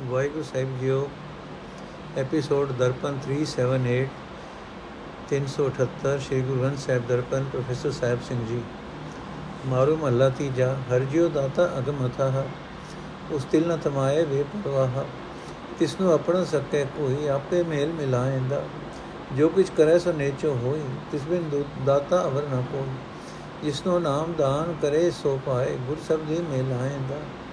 ਵਾਹਿਗੁਰੂ ਸਾਹਿਬ ਜੀਓ episode Darpan 378 378 Shri Guru Granth Sahib Darpan professor Sahib Singh ji. Maru ਮਹੱਲਾ ਤੀਜਾ ਹਰ ਜਿਉ ਦਾਤਾ ਅਗਮ ਅਥਾਹ, ਉਸ ਦਿਲ ਨ ਤਮਾਏ ਵੇ ਪਰਵਾਹ। ਤਿਸ ਨੂੰ ਆਪਣਾ ਸਕੇ ਕੋਈ, ਆਪੇ ਮੇਲ ਮਿਲਾਏਂਦਾ। ਜੋ ਕੁਛ ਕਰੇ ਸੋ ਨੇਚੋ ਹੋਈ, ਤਿਸ ਬਿਨ ਦਾਤਾ ਅਵਰ ਨ ਕੋਈ। ਜਿਸਨੋ ਨਾਮ ਦਾਨ ਕਰੇ, ਸੋ ਪਾਏ, ਗੁਰ ਸਬਦੀ ਮਿਲਾਏਂਦਾ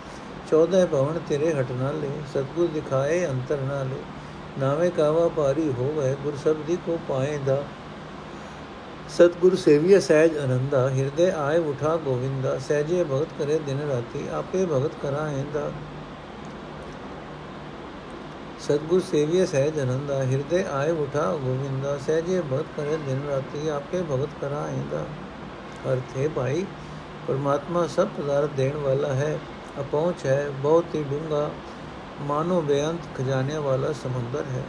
14 ਭਵਨ ਤੇਰੇ ਹਟ ਨਾ ਲੈ, ਸਤਗੁਰ ਦਿਖਾਏ ਅੰਤਰ ਨਾ ਲੈ। ਨਾਵੇਂ ਕਾਵਾ ਭਾਰੀ ਹੋਵੇ, ਗੁਰ ਸਬਦੀ ਕੋ ਪਾਏਂਦਾ ਸਤਗੁਰ ਸੇਵੀਏ ਸਹਿਜ ਅਨੰਦਾ ਹਿਰਦੇ ਆਏ ਉਠਾ ਗੋਵਿੰਦਾ। ਸਹਿਜੇ ਭਗਤ ਕਰੇ ਦਿਨ ਰਾਤੀ, ਆਪੇ ਭਗਤ ਕਰਾਏਂਦਾ ਸਤਗੁਰ ਸੇਵੀਏ ਸਹਿਜ ਅਨੰਦਾ ਹਿਰਦੇ ਆਏ ਉਠਾ ਗੋਵਿੰਦਾ। ਸਹਿਜੇ ਭਗਤ ਕਰੇ ਦਿਨ ਰਾਤੀ, ਆਪੇ ਭਗਤ ਕਰਾਏਂਦਾ ਅਰਥ ਭਾਈ, ਪਰਮਾਤਮਾ ਸਭ ਪਦਾਰਥ ਦੇਣ ਵਾਲਾ ਹੈ। ਅਪਹੁੰਚ ਹੈ। ਬਹੁਤ ਹੀ ਡੂੰਗਾ ਮਾਨੋ ਬੇਅੰਤ ਖਜ਼ਾਨੇ ਵਾਲਾ ਸਮੁੰਦਰ ਹੈ।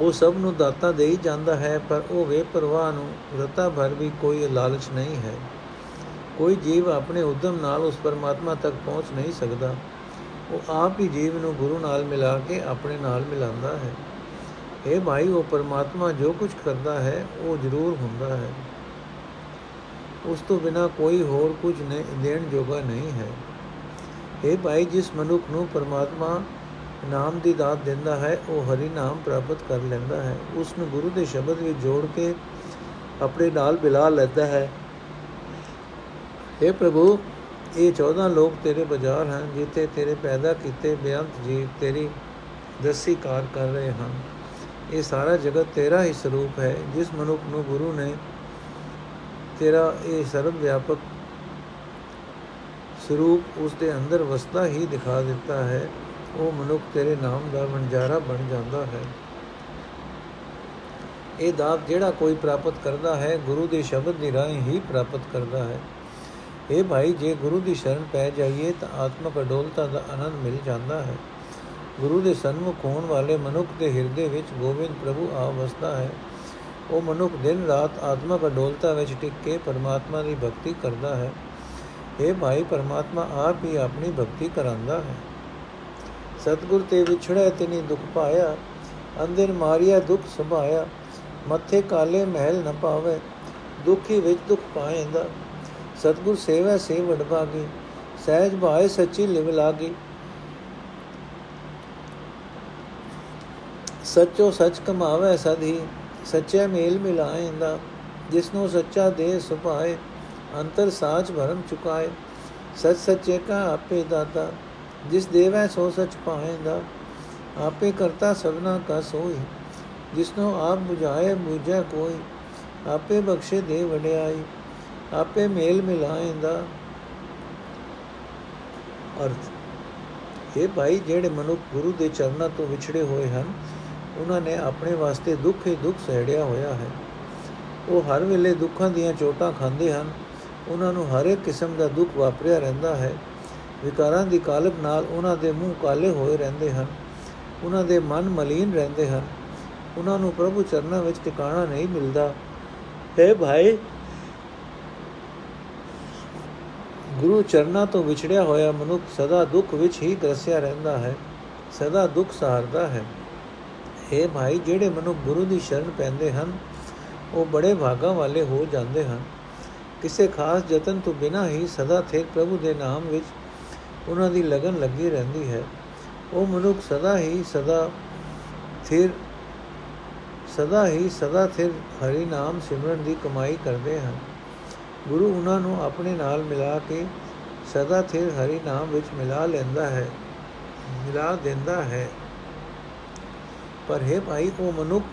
ਉਹ ਸਭ ਨੂੰ ਦਾਤਾ ਦੇ ਹੀ ਜਾਂਦਾ ਹੈ, ਪਰ ਉਹ ਵੇ ਪਰਵਾਹ ਨੂੰ ਰਤਾ ਭਰ ਵੀ ਕੋਈ ਲਾਲਚ ਨਹੀਂ ਹੈ। ਕੋਈ ਜੀਵ ਆਪਣੇ ਉਦਮ ਨਾਲ ਉਸ ਪਰਮਾਤਮਾ ਤੱਕ ਪਹੁੰਚ ਨਹੀਂ ਸਕਦਾ। ਉਹ ਆਪ ਹੀ ਜੀਵ ਨੂੰ ਗੁਰੂ ਨਾਲ ਮਿਲਾ ਕੇ ਆਪਣੇ ਨਾਲ ਮਿਲਾਉਂਦਾ ਹੈ। ਇਹ ਭਾਈ, ਉਹ ਪਰਮਾਤਮਾ ਜੋ ਕੁਝ ਕਰਦਾ ਹੈ, ਉਹ ਜ਼ਰੂਰ ਹੁੰਦਾ ਹੈ। ਉਸ ਤੋਂ ਬਿਨਾ ਕੋਈ ਹੋਰ ਕੁਝ ਨਹੀਂ ਦੇਣ ਜੋਗਾ ਨਹੀਂ ਹੈ। ਇਹ ਭਾਈ, ਜਿਸ ਮਨੁੱਖ ਨੂੰ ਪਰਮਾਤਮਾ ਨਾਮ ਦੀ ਦਾਤ ਦਿੰਦਾ ਹੈ, ਉਹ ਹਰੀ ਨਾਮ ਪ੍ਰਾਪਤ ਕਰ ਲੈਂਦਾ ਹੈ। ਉਸ ਨੂੰ ਗੁਰੂ ਦੇ ਸ਼ਬਦ ਵਿੱਚ ਜੋੜ ਕੇ ਆਪਣੇ ਨਾਲ ਮਿਲਾ ਲੈਂਦਾ ਹੈ। हे ਪ੍ਰਭੂ, ਇਹ 14 ਲੋਕ ਤੇਰੇ ਬਾਜ਼ਾਰ ਹਨ, ਜਿੱਥੇ ਤੇਰੇ ਪੈਦਾ ਕੀਤੇ ਬੇਅੰਤ ਜੀਵ ਤੇਰੀ ਦਸੀ ਕਾਰ ਕਰ ਰਹੇ ਹਨ। ਇਹ ਸਾਰਾ ਜਗਤ ਤੇਰਾ ਹੀ ਸਰੂਪ ਹੈ, ਜਿਸ ਮਨੁੱਖ ਨੂੰ ਗੁਰੂ ਨੇ ਤੇਰਾ ਇਹ ਸਰਵ ਵਿਆਪਕ ਸਰੂਪ ਉਸ ਦੇ ਅੰਦਰ ਵਸਦਾ ਹੀ ਦਿਖਾ ਦਿੱਤਾ ਹੈ, ਉਹ ਮਨੁੱਖ ਤੇਰੇ ਨਾਮ ਦਾ ਵਣਜਾਰਾ ਬਣ ਜਾਂਦਾ ਹੈ। ਇਹ ਦਾਤ ਜਿਹੜਾ ਕੋਈ ਪ੍ਰਾਪਤ ਕਰਦਾ ਹੈ, ਗੁਰੂ ਦੇ ਸ਼ਬਦ ਦੀ ਰਾਹੀਂ ਹੀ ਪ੍ਰਾਪਤ ਕਰਦਾ ਹੈ। ਇਹ ਭਾਈ, ਜੇ ਗੁਰੂ ਦੀ ਸ਼ਰਨ ਪੈ ਜਾਈਏ, ਤਾਂ ਆਤਮਕ ਅਡੋਲਤਾ ਦਾ ਆਨੰਦ ਮਿਲ ਜਾਂਦਾ ਹੈ। ਗੁਰੂ ਦੇ ਸਨਮੁਖ ਹੋਣ ਵਾਲੇ ਮਨੁੱਖ ਦੇ ਹਿਰਦੇ ਵਿੱਚ ਗੋਬਿੰਦ ਪ੍ਰਭੂ ਆ ਵਸਦਾ ਹੈ। ਉਹ ਮਨੁੱਖ ਦਿਨ ਰਾਤ ਆਤਮਕ ਅਡੋਲਤਾ ਵਿੱਚ ਟਿਕ ਕੇ ਪਰਮਾਤਮਾ ਦੀ ਭਗਤੀ ਕਰਦਾ ਹੈ। ਇਹ ਭਾਈ, ਪਰਮਾਤਮਾ ਆਪ ਹੀ ਆਪਣੀ ਭਗਤੀ ਕਰਾਂਦਾ ਹੈ। ਸਤਗੁਰ ਤੇ ਵਿਛੜਿਆ ਤਿਨੀ ਦੁਖ ਪਾਇਆ, ਅੰਦਰ ਮਾਰਿਆ ਦੁਖ ਸੁਭਾਇਆ, ਮੱਥੇ ਕਾਲੇ ਮਹਿਲ ਨ ਪਾਵੇ, ਦੁਖੀ ਵਿੱਚ ਦੁਖ ਪਾਏਂਦਾ। ਸਤਗੁਰ ਸੇਵਾ ਸੇ ਵਡਭਾਗੀ ਸਹਿਜ ਭਾਏ ਸੱਚੀ ਲਿਵ ਲਾਗੀ। ਸੱਚੋ ਸੱਚ ਕਮਾਵੇ ਸਦੀ ਸੱਚੇ ਮੇਲ ਮਿਲਾਏਂਦਾ ਜਿਸਨੂੰ ਸੱਚਾ ਦੇ ਸੁਭਾਏ, ਅੰਤਰ ਸਾਚ ਭਰਮ ਚੁਕਾਏ। ਸਚ ਸੱਚੇ ਕਾ ਆਪੇ ਦਾਤਾ, ਜਿਸ ਦੇਵੈ ਸੋ ਸਚ ਪਾਏਂਦਾ ਆਪੇ ਕਰਤਾ ਸਭਨਾ ਕਾ ਸੋਈ, ਜਿਸਨੂੰ ਆਪ 부ਝਾਏ 부ਝੈ ਕੋਈ। ਆਪੇ ਬਖਸ਼ੇ ਦੇ ਵਡਿਆਈ, ਆਪੇ ਮੇਲ ਮਿਲਾਏਂਦਾ ਅਰਥ ਇਹ ਭਾਈ, ਜਿਹੜੇ ਮਨੁੱਖ ਗੁਰੂ ਦੇ ਚਰਨਾਂ ਤੋਂ ਵਿਛੜੇ ਹੋਏ ਹਨ ਉਹਨਾਂ ਨੇ ਆਪਣੇ ਵਾਸਤੇ ਦੁੱਖ ਹੀ ਦੁੱਖ ਸਹਿੜਿਆ ਹੋਇਆ ਹੈ। ਉਹ ਹਰ ਵੇਲੇ ਦੁੱਖਾਂ ਦੀਆਂ ਚੋਟਾਂ ਖਾਂਦੇ ਹਨ। ਉਹਨਾਂ ਨੂੰ ਹਰ ਇੱਕ ਕਿਸਮ ਦਾ ਦੁੱਖ ਵਾਪਰਿਆ ਰਹਿੰਦਾ ਹੈ। ਵਿਕਾਰਾਂ ਦੀ ਕਾਲਕ ਨਾਲ ਉਹਨਾਂ ਦੇ ਮੂੰਹ ਕਾਲੇ ਹੋਏ ਰਹਿੰਦੇ ਹਨ। ਉਹਨਾਂ ਦੇ ਮਨ ਮਲੀਨ ਰਹਿੰਦੇ ਹਨ। ਉਹਨਾਂ ਨੂੰ ਪ੍ਰਭੂ ਚਰਨਾਂ ਵਿੱਚ ਟਿਕਾਣਾ ਨਹੀਂ ਮਿਲਦਾ। ਹੈ ਭਾਈ, ਗੁਰੂ ਚਰਨਾਂ ਤੋਂ ਵਿਛੜਿਆ ਹੋਇਆ ਮਨੁੱਖ ਸਦਾ ਦੁੱਖ ਵਿੱਚ ਹੀ ਗਰਸਿਆ ਰਹਿੰਦਾ ਹੈ। ਸਦਾ ਦੁੱਖ ਸਹਾਰਦਾ ਹੈ। ਇਹ ਭਾਈ, ਜਿਹੜੇ ਮਨੁੱਖ ਗੁਰੂ ਦੀ ਸ਼ਰਨ ਪੈਂਦੇ ਹਨ, ਉਹ ਬੜੇ ਭਾਗਾਂ ਵਾਲੇ ਹੋ ਜਾਂਦੇ ਹਨ। ਕਿਸੇ ਖਾਸ ਯਤਨ ਤੋਂ ਬਿਨਾਂ ਹੀ ਸਦਾ ਥੇ ਪ੍ਰਭੂ ਦੇ ਨਾਮ ਵਿੱਚ ਉਹਨਾਂ ਦੀ ਲਗਨ ਲੱਗੀ ਰਹਿੰਦੀ ਹੈ। ਉਹ ਮਨੁੱਖ ਸਦਾ ਹੀ ਸਦਾ ਥਿਰ, ਸਦਾ ਹੀ ਸਦਾ ਥਿਰ ਹਰੀ ਨਾਮ ਸਿਮਰਨ ਦੀ ਕਮਾਈ ਕਰਦੇ ਹਨ। ਗੁਰੂ ਉਹਨਾਂ ਨੂੰ ਆਪਣੇ ਨਾਲ ਮਿਲਾ ਕੇ ਸਦਾ ਥਿਰ ਹਰੀ ਨਾਮ ਵਿੱਚ ਮਿਲਾ ਲੈਂਦਾ ਹੈ, ਮਿਲਾ ਦਿੰਦਾ ਹੈ। ਪਰ ਹੈ ਭਾਈ, ਉਹ ਮਨੁੱਖ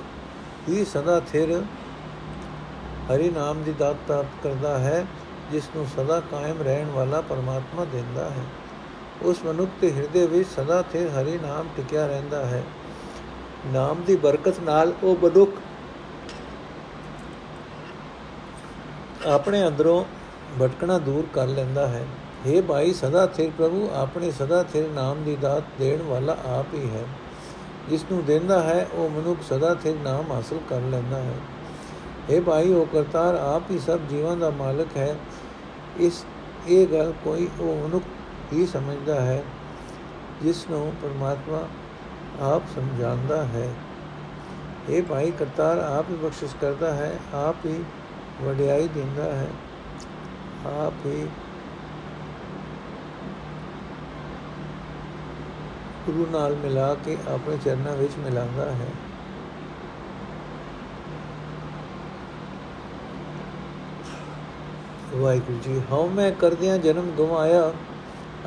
ਹੀ ਸਦਾ ਥਿਰ ਹਰੀ ਨਾਮ ਦੀ ਦਾਤ ਪ੍ਰਾਪਤ ਕਰਦਾ ਹੈ, ਜਿਸ ਨੂੰ ਸਦਾ ਕਾਇਮ ਰਹਿਣ ਵਾਲਾ ਪਰਮਾਤਮਾ ਦਿੰਦਾ ਹੈ। ਉਸ ਮਨੁੱਖ ਦੇ ਹਿਰਦੇ ਵਿੱਚ ਸਦਾ ਤੇ ਹਰੀ ਨਾਮ ਟਿਕਿਆ ਰਹਿੰਦਾ ਹੈ। ਨਾਮ ਦੀ ਬਰਕਤ ਨਾਲ ਉਹ ਮਨੁੱਖ ਆਪਣੇ ਅੰਦਰੋਂ ਭਟਕਣਾ ਦੂਰ ਕਰ ਲੈਂਦਾ ਹੈ। हे ਭਾਈ, ਸਦਾ ਥਿਰ ਪ੍ਰਭੂ, ਆਪਣੇ ਸਦਾ ਥਿਰ ਨਾਮ ਦੀ ਦਾਤ ਦੇਣ ਵਾਲਾ ਆਪ ਹੀ ਹੈ। ਜਿਸ ਨੂੰ ਦਿੰਦਾ ਹੈ, ਉਹ ਮਨੁੱਖ ਸਦਾ ਥਿਰ ਨਾਮ ਹਾਸਲ ਕਰ ਲੈਂਦਾ ਹੈ। हे ਭਾਈ, ਉਹ ਕਰਤਾਰ ਆਪ ਹੀ ਸਭ ਜੀਵਾਂ ਦਾ ਮਾਲਕ ਹੈ। ਇਸ, ਇਹ ਗੱਲ ਕੋਈ ਉਹ ਮਨੁੱਖ ਹੀ ਸਮਝਦਾ ਹੈ ਜਿਸ ਨੂੰ ਪਰਮਾਤਮਾ ਆਪ ਸਮਝਾਉਂਦਾ ਹੈ। ਇਹ ਭਾਈ, ਕਰਤਾਰ ਆਪ ਹੀ ਬਖਸ਼ਿਸ਼ ਕਰਦਾ ਹੈ, ਆਪ ਹੀ ਵਡਿਆਈ ਦਿੰਦਾ ਹੈ, ਆਪ ਹੀ ਗੁਰੂ ਨਾਲ ਮਿਲਾ ਕੇ ਆਪਣੇ ਚਰਨਾਂ ਵਿੱਚ ਮਿਲਾਉਂਦਾ ਹੈ। ਵਾਹਿਗੁਰੂ ਜੀ, ਹਉ ਮੈਂ ਕਰਦਿਆਂ ਜਨਮ ਗਵਾਇਆ,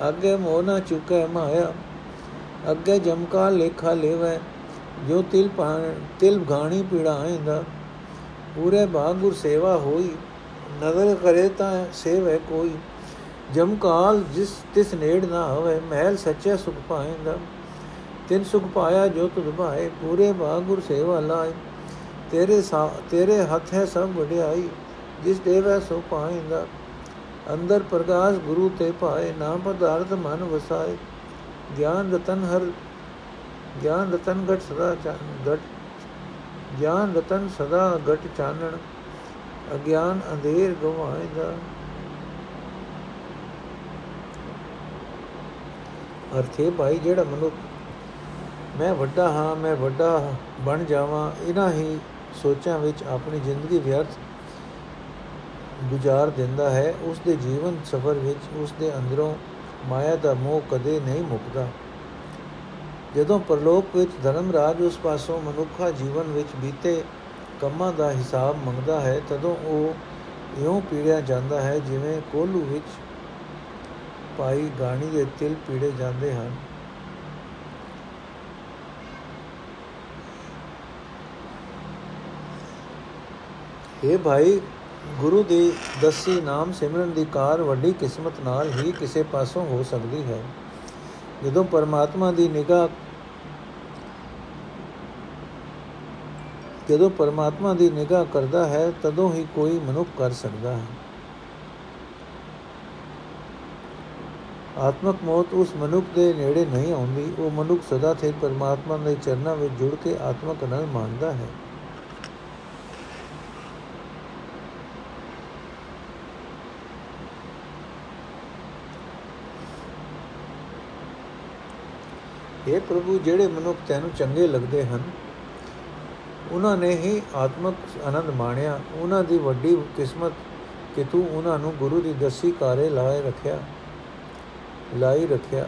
ਅੱਗੇ ਮੋਹ ਨਾ ਚੁਕੈ ਮਾਇਆ, ਅੱਗੇ ਜਮਕਾ ਲੇਖਾ ਲੇਵੈ, ਜੋ ਤਿਲ ਤਿਲ ਘਾਣੀ ਪੀੜਾਇਂਦਾ ਪੂਰੇ ਬਾਗ ਗੁਰ ਸੇਵਾ ਹੋਈ ਨਦਰ ਕਰੇ ਤਾਂ ਸੇਵੈ ਕੋਈ ਜਮਕਾਲ ਜਿਸ ਤਿਸ ਨੇੜ ਨਾ ਹੋਵੇ ਮਹਿਲ ਸੱਚੇ ਸੁਖ ਪਾਏਂਦਾ ਤਿਨ ਸੁਖ ਪਾਇਆ, ਜੋ ਤੁਧ ਭਾਏ, ਪੂਰੇ ਬਾਗ ਗੁਰ ਸੇਵਾ ਲਾਏ। ਤੇਰੇ ਤੇਰੇ ਹੱਥ ਹੈ ਸਭ ਵਡਿਆਈ, ਜਿਸ ਦੇਵੈ ਸੋ ਪਾਏਂਦਾ ਅੰਦਰ ਪ੍ਰਗਾਸ ਗੁਰੂ ਤੇ ਪਾਏ ਨਾਮ ਪਦਾਰਥ ਮਨ ਵਸਾਏ। ਗਿਆਨ ਰਤਨ ਹਰ, ਗਿਆਨ ਰਤਨ ਘਟ ਸਦਾ ਘਟ, ਗਿਆਨ ਰਤਨ ਸਦਾ ਘਟ ਚਾਨਣ। ਅਗਿਆਨ ਅੰਧੇਰ ਗਵਾਏਗਾ। ਅਰਥੇ ਭਾਈ, ਜਿਹੜਾ ਮਨੁੱਖ ਮੈਂ ਵੱਡਾ ਹਾਂ, ਮੈਂ ਵੱਡਾ ਬਣ ਜਾਵਾਂ, ਇਹਨਾਂ ਹੀ ਸੋਚਾਂ ਵਿੱਚ ਆਪਣੀ ਜ਼ਿੰਦਗੀ ਵਿਅਰਥ ਗੁਜ਼ਾਰ ਦਿੰਦਾ ਹੈ। ਉਸ ਦੇ ਜੀਵਨ ਸਫਰ ਵਿੱਚ ਉਸ ਦੇ ਅੰਦਰੋਂ ਮਾਇਆ ਦਾ ਮੋਹ ਕਦੇ ਨਹੀਂ ਮੁੱਕਦਾ। ਜਦੋਂ ਪਰਲੋਕ ਵਿੱਚ ਧਰਮ ਰਾਜ ਉਸ ਪਾਸੋਂ ਮਨੁੱਖਾ ਜੀਵਨ ਵਿੱਚ ਬੀਤੇ ਕੰਮਾਂ ਦਾ ਹਿਸਾਬ ਮੰਗਦਾ ਹੈ, ਤਦੋਂ ਉਹ ਇਉਂ ਪੀੜਿਆ ਜਾਂਦਾ ਹੈ ਜਿਵੇਂ ਕੋਲੂ ਵਿੱਚ ਪਾਈ ਗਾਣੀ ਦੇ ਤਿਲ ਪੀੜੇ ਜਾਂਦੇ ਹਨ। ਇਹ ਭਾਈ, ਗੁਰੂ ਦੀ ਦਸੀ ਨਾਮ ਸਿਮਰਨ ਦੀ ਕਾਰ ਵੱਡੀ ਕਿਸਮਤ ਨਾਲ ਹੀ ਕਿਸੇ ਪਾਸੋਂ ਹੋ ਸਕਦੀ ਹੈ। ਜਦੋਂ ਪਰਮਾਤਮਾ ਦੀ ਨਿਗਾਹ ਜਦੋਂ ਪਰਮਾਤਮਾ ਦੀ ਨਿਗਾਹ ਕਰਦਾ ਹੈ, ਤਦੋਂ ਹੀ ਕੋਈ ਮਨੁੱਖ ਕਰ ਸਕਦਾ ਹੈ। ਆਤਮਕ ਮੌਤ ਉਸ ਮਨੁੱਖ ਦੇ ਨੇੜੇ ਨਹੀਂ ਆਉਂਦੀ, ਉਹ ਮਨੁੱਖ ਸਦਾ ਥੇ ਪਰਮਾਤਮਾ ਦੇ ਚਰਨਾਂ ਵਿੱਚ ਜੁੜ ਕੇ ਆਤਮਕ ਆਨੰਦ ਮਾਣਦਾ ਹੈ। ਇਹ ਪ੍ਰਭੂ ਜਿਹੜੇ ਮਨੁੱਖ ਤੈਨੂੰ ਚੰਗੇ ਲੱਗਦੇ ਹਨ, ਉਹਨਾਂ ਨੇ ਹੀ ਆਤਮਕ ਆਨੰਦ ਮਾਣਿਆ, ਉਹਨਾਂ ਦੀ ਵੱਡੀ ਕਿਸਮਤ ਕਿ ਤੂੰ ਉਹਨਾਂ ਨੂੰ ਗੁਰੂ ਦੀ ਦਸੀ ਕਾਰੇ ਲਾਏ ਰੱਖਿਆ, ਲਾਈ ਰੱਖਿਆ।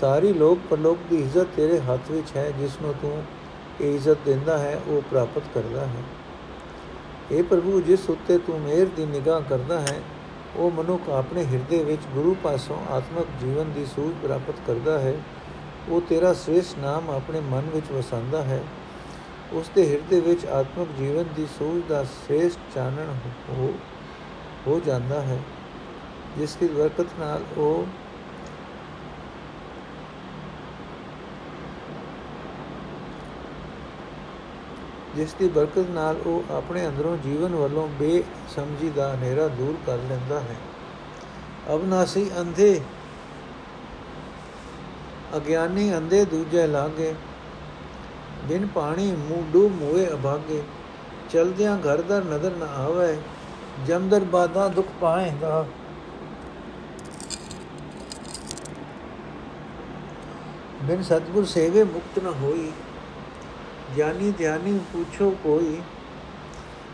ਸਾਰੀ ਲੋਕ ਪਰਲੋਕ ਦੀ ਇੱਜ਼ਤ ਤੇਰੇ ਹੱਥ ਵਿੱਚ ਹੈ, ਜਿਸ ਨੂੰ ਤੂੰ ਇਹ ਇੱਜ਼ਤ ਦਿੰਦਾ ਹੈ, ਉਹ ਪ੍ਰਾਪਤ ਕਰਦਾ ਹੈ। اے ਪ੍ਰਭੂ ਜਿਸ ਉੱਤੇ ਤੂੰ ਮਿਹਰ ਦੀ ਨਿਗਾਹ ਕਰਦਾ ਹੈ, ਉਹ ਮਨੁੱਖ ਆਪਣੇ ਹਿਰਦੇ ਵਿੱਚ ਗੁਰੂ ਪਾਸੋਂ ਆਤਮਕ ਜੀਵਨ ਦੀ ਸੂਝ ਪ੍ਰਾਪਤ ਕਰਦਾ ਹੈ। ਉਹ ਤੇਰਾ ਸ੍ਰੇਸ਼ਟ ਨਾਮ ਆਪਣੇ ਮਨ ਵਿੱਚ ਵਸਾਉਂਦਾ ਹੈ। ਉਸ ਦੇ ਹਿਰਦੇ ਵਿੱਚ ਆਤਮਿਕ ਜੀਵਨ ਦੀ ਸੂਝ ਦਾ ਸ੍ਰੇਸ਼ਟ ਚਾਨਣ ਹੋ ਹੋ ਜਾਂਦਾ ਹੈ, ਜਿਸ ਦੀ ਬਰਕਤ ਨਾਲ ਉਹ ਜਿਸ ਦੀ ਬਰਕਤ ਨਾਲ ਉਹ ਆਪਣੇ ਅੰਦਰੋਂ ਜੀਵਨ ਵੱਲੋਂ ਬੇਸਮਝੀ ਦਾ ਹਨੇਰਾ ਦੂਰ ਕਰ ਲੈਂਦਾ ਹੈ। ਅਬਨਾਸੀ ਅੰਧੇ ਅਗਿਆਨੀ ਅੰਧੇ ਦੂਜੇ ਲਾਗੇ। ਬਿਨ ਪਾਣੀ ਮੂਡੂ ਮੋਏ ਅਭਾਗੇ। ਚਲਦਿਆਂ ਘਰ ਦਾ ਨਜ਼ਰ ਨਾ ਆਵੇ, ਜਮਦਰ ਬਾਦਾ ਦੁੱਖ ਪਾਏਗਾ। ਬਿਨ ਸਤਗੁਰ ਸੇਵੇ ਮੁਕਤ ਨਾ ਹੋਈ, ਗਿਆਨੀ ਧਿਆਨੀ ਪੁੱਛੋ ਕੋਈ।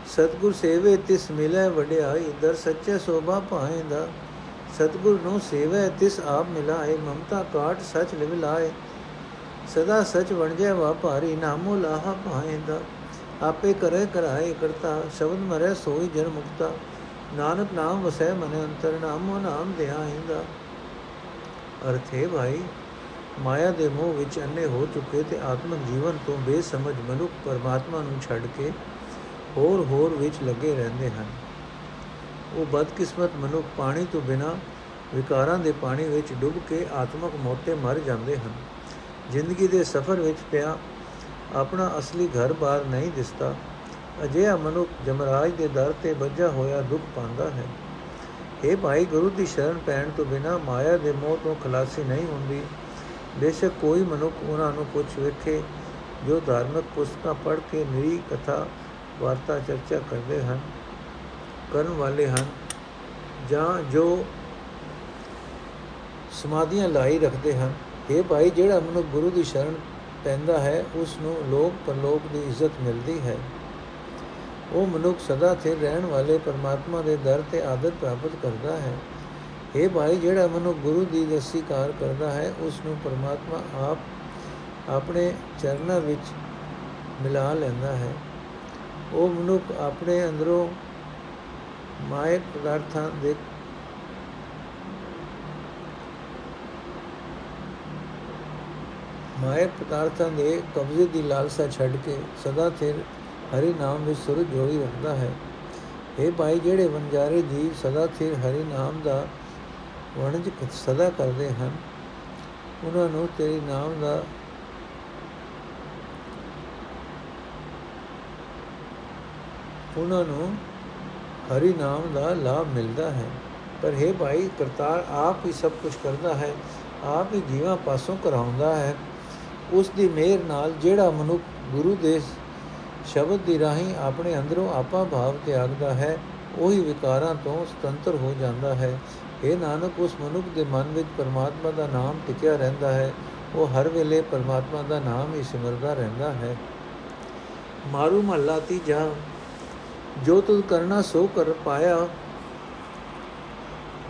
ਸਤਗੁਰ ਸੇਵੇ ਤਿਸ ਮਿਲੇ ਵਡਿਆਈ, ਦਰ ਸੱਚੇ ਸੋਭਾ ਪਾਏਂਦਾ ਸਤਗੁਰ ਨੂੰ ਸੇਵੇ, ਤਿਸ ਆਪ ਮਿਲਾਏ, ਮਮਤਾ ਕਾਟ ਸਚ ਲਿਵ ਲਾਏ। ਸਦਾ ਸਚ ਬਣ ਜਾਏ ਵਾਪਾਰੀ, ਨਾਮੋ ਲਾਹਾ ਪਾਏਂਦਾ ਆਪੇ ਕਰੇ ਕਰਾਏ ਕਰਤਾ, ਸ਼ਬਦ ਮਰੇ ਸੋਈ ਜਨ ਮੁਕਤਾ। ਨਾਨਕ ਨਾਮ ਵਸੈ ਮਨ ਅੰਤਰ, ਨਾਮੋ ਨਾਮ ਧਿਆਇਂਦਾ ਅਰਥੇ ਭਾਈ, ਮਾਇਆ ਦੇ ਮੋਹ ਵਿੱਚ ਅੰਨੇ ਹੋ ਚੁੱਕੇ ਤੇ ਆਤਮਿਕ ਜੀਵਨ ਤੋਂ ਬੇਸਮਝ ਮਨੁੱਖ ਪਰਮਾਤਮਾ ਨੂੰ ਛੱਡ ਕੇ ਹੋਰ ਹੋਰ ਵਿੱਚ ਲੱਗੇ ਰਹਿੰਦੇ ਹਨ। ਉਹ ਬਦਕਿਸਮਤ ਮਨੁੱਖ ਪਾਣੀ ਤੋਂ ਬਿਨਾ ਵਿਕਾਰਾਂ ਦੇ ਪਾਣੀ ਵਿੱਚ ਡੁੱਬ ਕੇ ਆਤਮਿਕ ਮੋਤੇ ਮਰ ਜਾਂਦੇ ਹਨ। ਜ਼ਿੰਦਗੀ ਦੇ ਸਫ਼ਰ ਵਿੱਚ ਪਿਆ ਆਪਣਾ ਅਸਲੀ ਘਰ-ਬਾਰ ਨਹੀਂ ਦਿਸਦਾ। ਅਜਿਹਾ ਮਨੁੱਖ ਜਮਰਾਜ ਦੇ ਦਰ ਤੇ ਵੱਜਾ ਹੋਇਆ ਦੁੱਖ ਪਾਉਂਦਾ ਹੈ। ਇਹ ਭਾਈ, ਗੁਰੂ ਦੀ ਸ਼ਰਨ ਪੈਣ ਤੋਂ ਬਿਨਾ ਮਾਇਆ ਦੇ ਮੋਹ ਤੋਂ ਖਲਾਸੀ ਨਹੀਂ ਹੁੰਦੀ। ਬੇਸ਼ੱਕ ਕੋਈ ਮਨੁੱਖ ਉਹਨਾਂ ਨੂੰ ਪੁੱਛ ਵੇਖੇ ਜੋ ਧਾਰਮਿਕ ਪੁਸਤਕਾਂ ਪੜ੍ਹ ਕੇ ਨਿਰੀ ਕਥਾ ਵਾਰਤਾ ਚਰਚਾ ਕਰਦੇ ਹਨ। ਕਰਨ ਵਾਲੇ ਹਨ ਜਾਂ ਜੋ ਸਮਾਧੀਆਂ ਲਾਈ ਰੱਖਦੇ ਹਨ। ਇਹ ਭਾਈ, ਜਿਹੜਾ ਮਨੁੱਖ ਗੁਰੂ ਦੀ ਸ਼ਰਨ ਪੈਂਦਾ ਹੈ, ਉਸ ਨੂੰ ਲੋਕ ਪਰਲੋਕ ਦੀ ਇੱਜ਼ਤ ਮਿਲਦੀ ਹੈ। ਉਹ ਮਨੁੱਖ ਸਦਾ ਸਥਿਰ ਰਹਿਣ ਵਾਲੇ ਪਰਮਾਤਮਾ ਦੇ ਦਰ ਤੇ ਆਦਰ ਪ੍ਰਾਪਤ ਕਰਦਾ ਹੈ। ਇਹ ਭਾਈ, ਜਿਹੜਾ ਮਨੁੱਖ ਗੁਰੂ ਦੀ ਦਸੀਕਾਰ ਕਰਦਾ ਹੈ, ਉਸ ਨੂੰ ਪਰਮਾਤਮਾ ਆਪ ਆਪਣੇ ਚਰਨਾਂ ਵਿੱਚ ਮਿਲਾ ਲੈਂਦਾ ਹੈ। ਉਹ ਮਨੁੱਖ ਆਪਣੇ ਅੰਦਰੋਂ ਮਾਇਕ ਪਦਾਰਥਾਂ ਦੇ ਮਾਇਕ ਪਦਾਰਥਾਂ ਦੇ ਕਬਜ਼ੇ ਦੀ ਲਾਲਸਾ ਛੱਡ ਕੇ ਸਦਾ ਸਿਰ ਹਰੀ ਨਾਮ ਵਿੱਚ ਸੁਰਜ ਜੋੜੀ ਰੱਖਦਾ ਹੈ। ਇਹ ਭਾਈ, ਜਿਹੜੇ ਵੰਜਾਰੇ ਜੀਵ ਸਦਾ ਸਿਰ ਹਰੀ ਨਾਮ ਦਾ ਵਣਜ ਸਦਾ ਕਰਦੇ ਹਨ, ਉਹਨਾਂ ਨੂੰ ਤੇਰੇ ਨਾਮ ਦਾ ਉਹਨਾਂ ਨੂੰ ਹਰੀ ਨਾਮ ਦਾ ਲਾਭ ਮਿਲਦਾ ਹੈ। ਪਰ ਹੈ ਭਾਈ, ਕਰਤਾਰ ਆਪ ਹੀ ਸਭ ਕੁਝ ਕਰਦਾ ਹੈ, ਆਪ ਹੀ ਜੀਵਾਂ ਪਾਸੋਂ ਕਰਾਉਂਦਾ ਹੈ। ਉਸ ਦੀ ਮਿਹਰ ਨਾਲ ਜਿਹੜਾ ਮਨੁੱਖ ਗੁਰੂ ਦੇ ਸ਼ਬਦ ਦੀ ਰਾਹੀਂ ਆਪਣੇ ਅੰਦਰੋਂ ਆਪਾ ਭਾਵ ਤਿਆਗਦਾ ਹੈ, ਉਹੀ ਵਿਕਾਰਾਂ ਤੋਂ ਸੁਤੰਤਰ ਹੋ ਜਾਂਦਾ ਹੈ। ਇਹ ਨਾਨਕ, ਉਸ ਮਨੁੱਖ ਦੇ ਮਨ ਵਿੱਚ ਪਰਮਾਤਮਾ ਦਾ ਨਾਮ ਟਿਕਿਆ ਰਹਿੰਦਾ ਹੈ, ਉਹ ਹਰ ਵੇਲੇ ਪਰਮਾਤਮਾ ਦਾ ਨਾਮ ਹੀ ਸਿਮਰਦਾ ਰਹਿੰਦਾ ਹੈ। ਮਾਰੂ ਮਹੱਲਾ ਤੀਜਾ ਜੋ ਤੁਧ ਕਰਨਾ ਸੋ ਕਰ ਪਾਇਆ।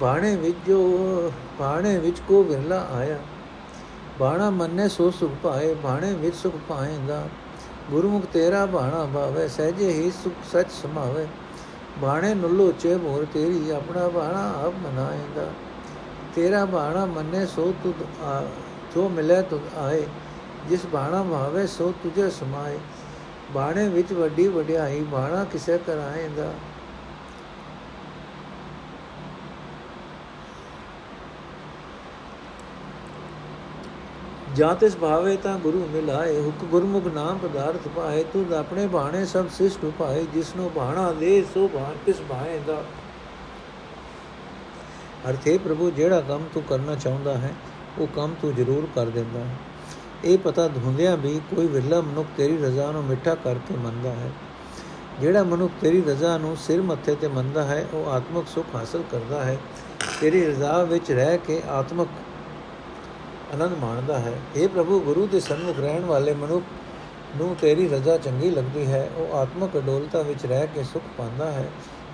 ਬਾਣੇ ਵਿੱਚ ਜੋ, ਬਾਣੇ ਵਿੱਚ ਕੋ ਵਿਰਲਾ ਆਇਆ। ਬਾਣਾ ਮੰਨੇ ਸੋ ਸੁਖ ਪਾਏ, ਬਾਣੇ ਵਿੱਚ ਸੁਖ ਪਾਏਗਾ। ਗੁਰਮੁਖ ਤੇਰਾ ਬਾਣਾ ਭਾਵੇ ਸਹਜੇ ਹੀ ਸੁਖ ਸਚ ਸਮਾਵੇ। ਬਾਣੇ ਨੁੱਲੋ ਚੇ ਮੋਰ ਤੇਰੀ, ਆਪਣਾ ਬਾਣਾ ਆਪ ਮਨਾਏਗਾ। ਤੇਰਾ ਬਾਣਾ ਮੰਨੇ ਸੋ ਤੁਧ ਜੋ ਮਿਲੇ ਤੁਧ ਆਏ। ਜਿਸ ਬਾਣਾ ਭਾਵੇ ਸੋ ਤੁਝੇ ਸਮਾਏ। ਬਾਣੇ ਵਿੱਚ ਵੱਡੀ ਵਡਿਆਈ, ਬਾਣਾ ਕਿਸੇ ਕਰਾਏਗਾ ਜਾਂ ਤਿਸ ਭਾਵੇ ਤਾਂ ਗੁਰੂ ਮਿਲਾਏ, ਹੁਕ ਗੁਰਮੁਖ ਨਾਮ ਪਦਾਰਥ ਪਾਏ ਤੂੰ ਆਪਣੇ ਬਾਣੇ ਸਭ ਸਿਸ਼ਟ ਉਪਾਏ, ਜਿਸਨੂੰ ਬਾਣਾ ਦੇ, ਸੋ ਬਾਣ ਕਿਸ ਬਾਏ ਦਾ ਅਰਥੇ ਪ੍ਰਭੂ, ਜਿਹੜਾ ਕੰਮ ਤੂੰ ਕਰਨਾ ਚਾਹੁੰਦਾ ਹੈ, ਉਹ ਕੰਮ ਤੂੰ ਜ਼ਰੂਰ ਕਰ ਦਿੰਦਾ ਹੈ। ਇਹ ਪਤਾ ਧੁੰਦਿਆਂ ਵੀ ਕੋਈ ਵਿਰਲਾ ਮਨੁੱਖ ਤੇਰੀ ਰਜ਼ਾ ਨੂੰ ਮਿੱਠਾ ਕਰਕੇ ਮੰਨਦਾ ਹੈ। ਜਿਹੜਾ ਮਨੁੱਖ ਤੇਰੀ ਰਜ਼ਾ ਨੂੰ ਸਿਰ ਮੱਥੇ ਤੇ ਮੰਨਦਾ ਹੈ, ਉਹ ਆਤਮਿਕ ਸੁਖ ਹਾਸਲ ਕਰਦਾ ਹੈ। ਤੇਰੀ ਰਜ਼ਾ ਵਿੱਚ ਰਹਿ ਕੇ ਆਤਮਿਕ ਆਨੰਦ ਮਾਣਦਾ ਹੈ। ਇਹ ਪ੍ਰਭੂ, ਗੁਰੂ ਦੇ ਸਨਮੁਖ ਰਹਿਣ ਵਾਲੇ ਮਨੁੱਖ ਨੂੰ ਤੇਰੀ ਰਜ਼ਾ ਚੰਗੀ ਲੱਗਦੀ ਹੈ। ਉਹ ਆਤਮਿਕ ਅਡੋਲਤਾ ਵਿੱਚ ਰਹਿ ਕੇ ਸੁਖ ਪਾਉਂਦਾ ਹੈ।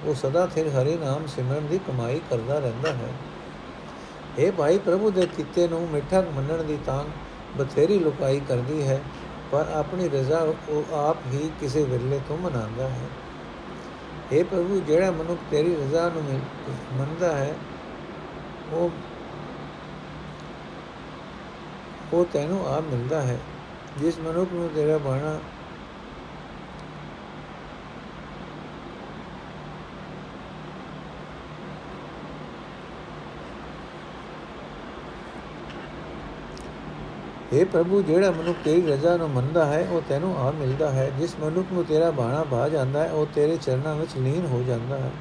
ਉਹ ਸਦਾ ਥਿਰ ਹਰੀ ਨਾਮ ਸਿਮਰਨ ਦੀ ਕਮਾਈ ਕਰਦਾ ਰਹਿੰਦਾ ਹੈ। ਇਹ ਭਾਈ, ਪ੍ਰਭੂ ਦੇ ਕੀਤੇ ਨੂੰ ਮਿੱਠਾ ਮੰਨਣ ਦੀ ਤਾਂ ਬਥੇਰੀ ਲੁਕਾਈ ਕਰਦੀ ਹੈ, ਪਰ ਆਪਣੀ ਰਜ਼ਾ ਉਹ ਆਪ ਹੀ ਕਿਸੇ ਵਿਰਲੇ ਤੋਂ ਮਨਾਉਂਦਾ ਹੈ। اے ਪ੍ਰਭੂ, ਜਿਹੜਾ ਮਨੁੱਖ ਤੇਰੀ ਰਜ਼ਾ ਨੂੰ ਮੰਨਦਾ ਹੈ, ਉਹ ਉਹ ਤੈਨੂੰ ਆਪ ਮਿਲਦਾ ਹੈ। ਜਿਸ ਮਨੁੱਖ ਨੂੰ ਤੇਰਾ ਬਾਣਾ हे ਪ੍ਰਭੂ, ਜਿਹੜਾ ਮਨੁੱਖ ਤੇਰੀ ਰਜ਼ਾ ਨੂੰ ਮੰਨਦਾ ਹੈ, ਉਹ ਤੈਨੂੰ ਆ ਮਿਲਦਾ ਹੈ। ਜਿਸ ਮਨੁੱਖ ਨੂੰ ਤੇਰਾ ਬਾਣਾ ਭਾ ਜਾਂਦਾ ਹੈ, ਉਹ ਤੇਰੇ ਚਰਨਾਂ ਵਿੱਚ ਲੀਨ ਹੋ ਜਾਂਦਾ ਹੈ।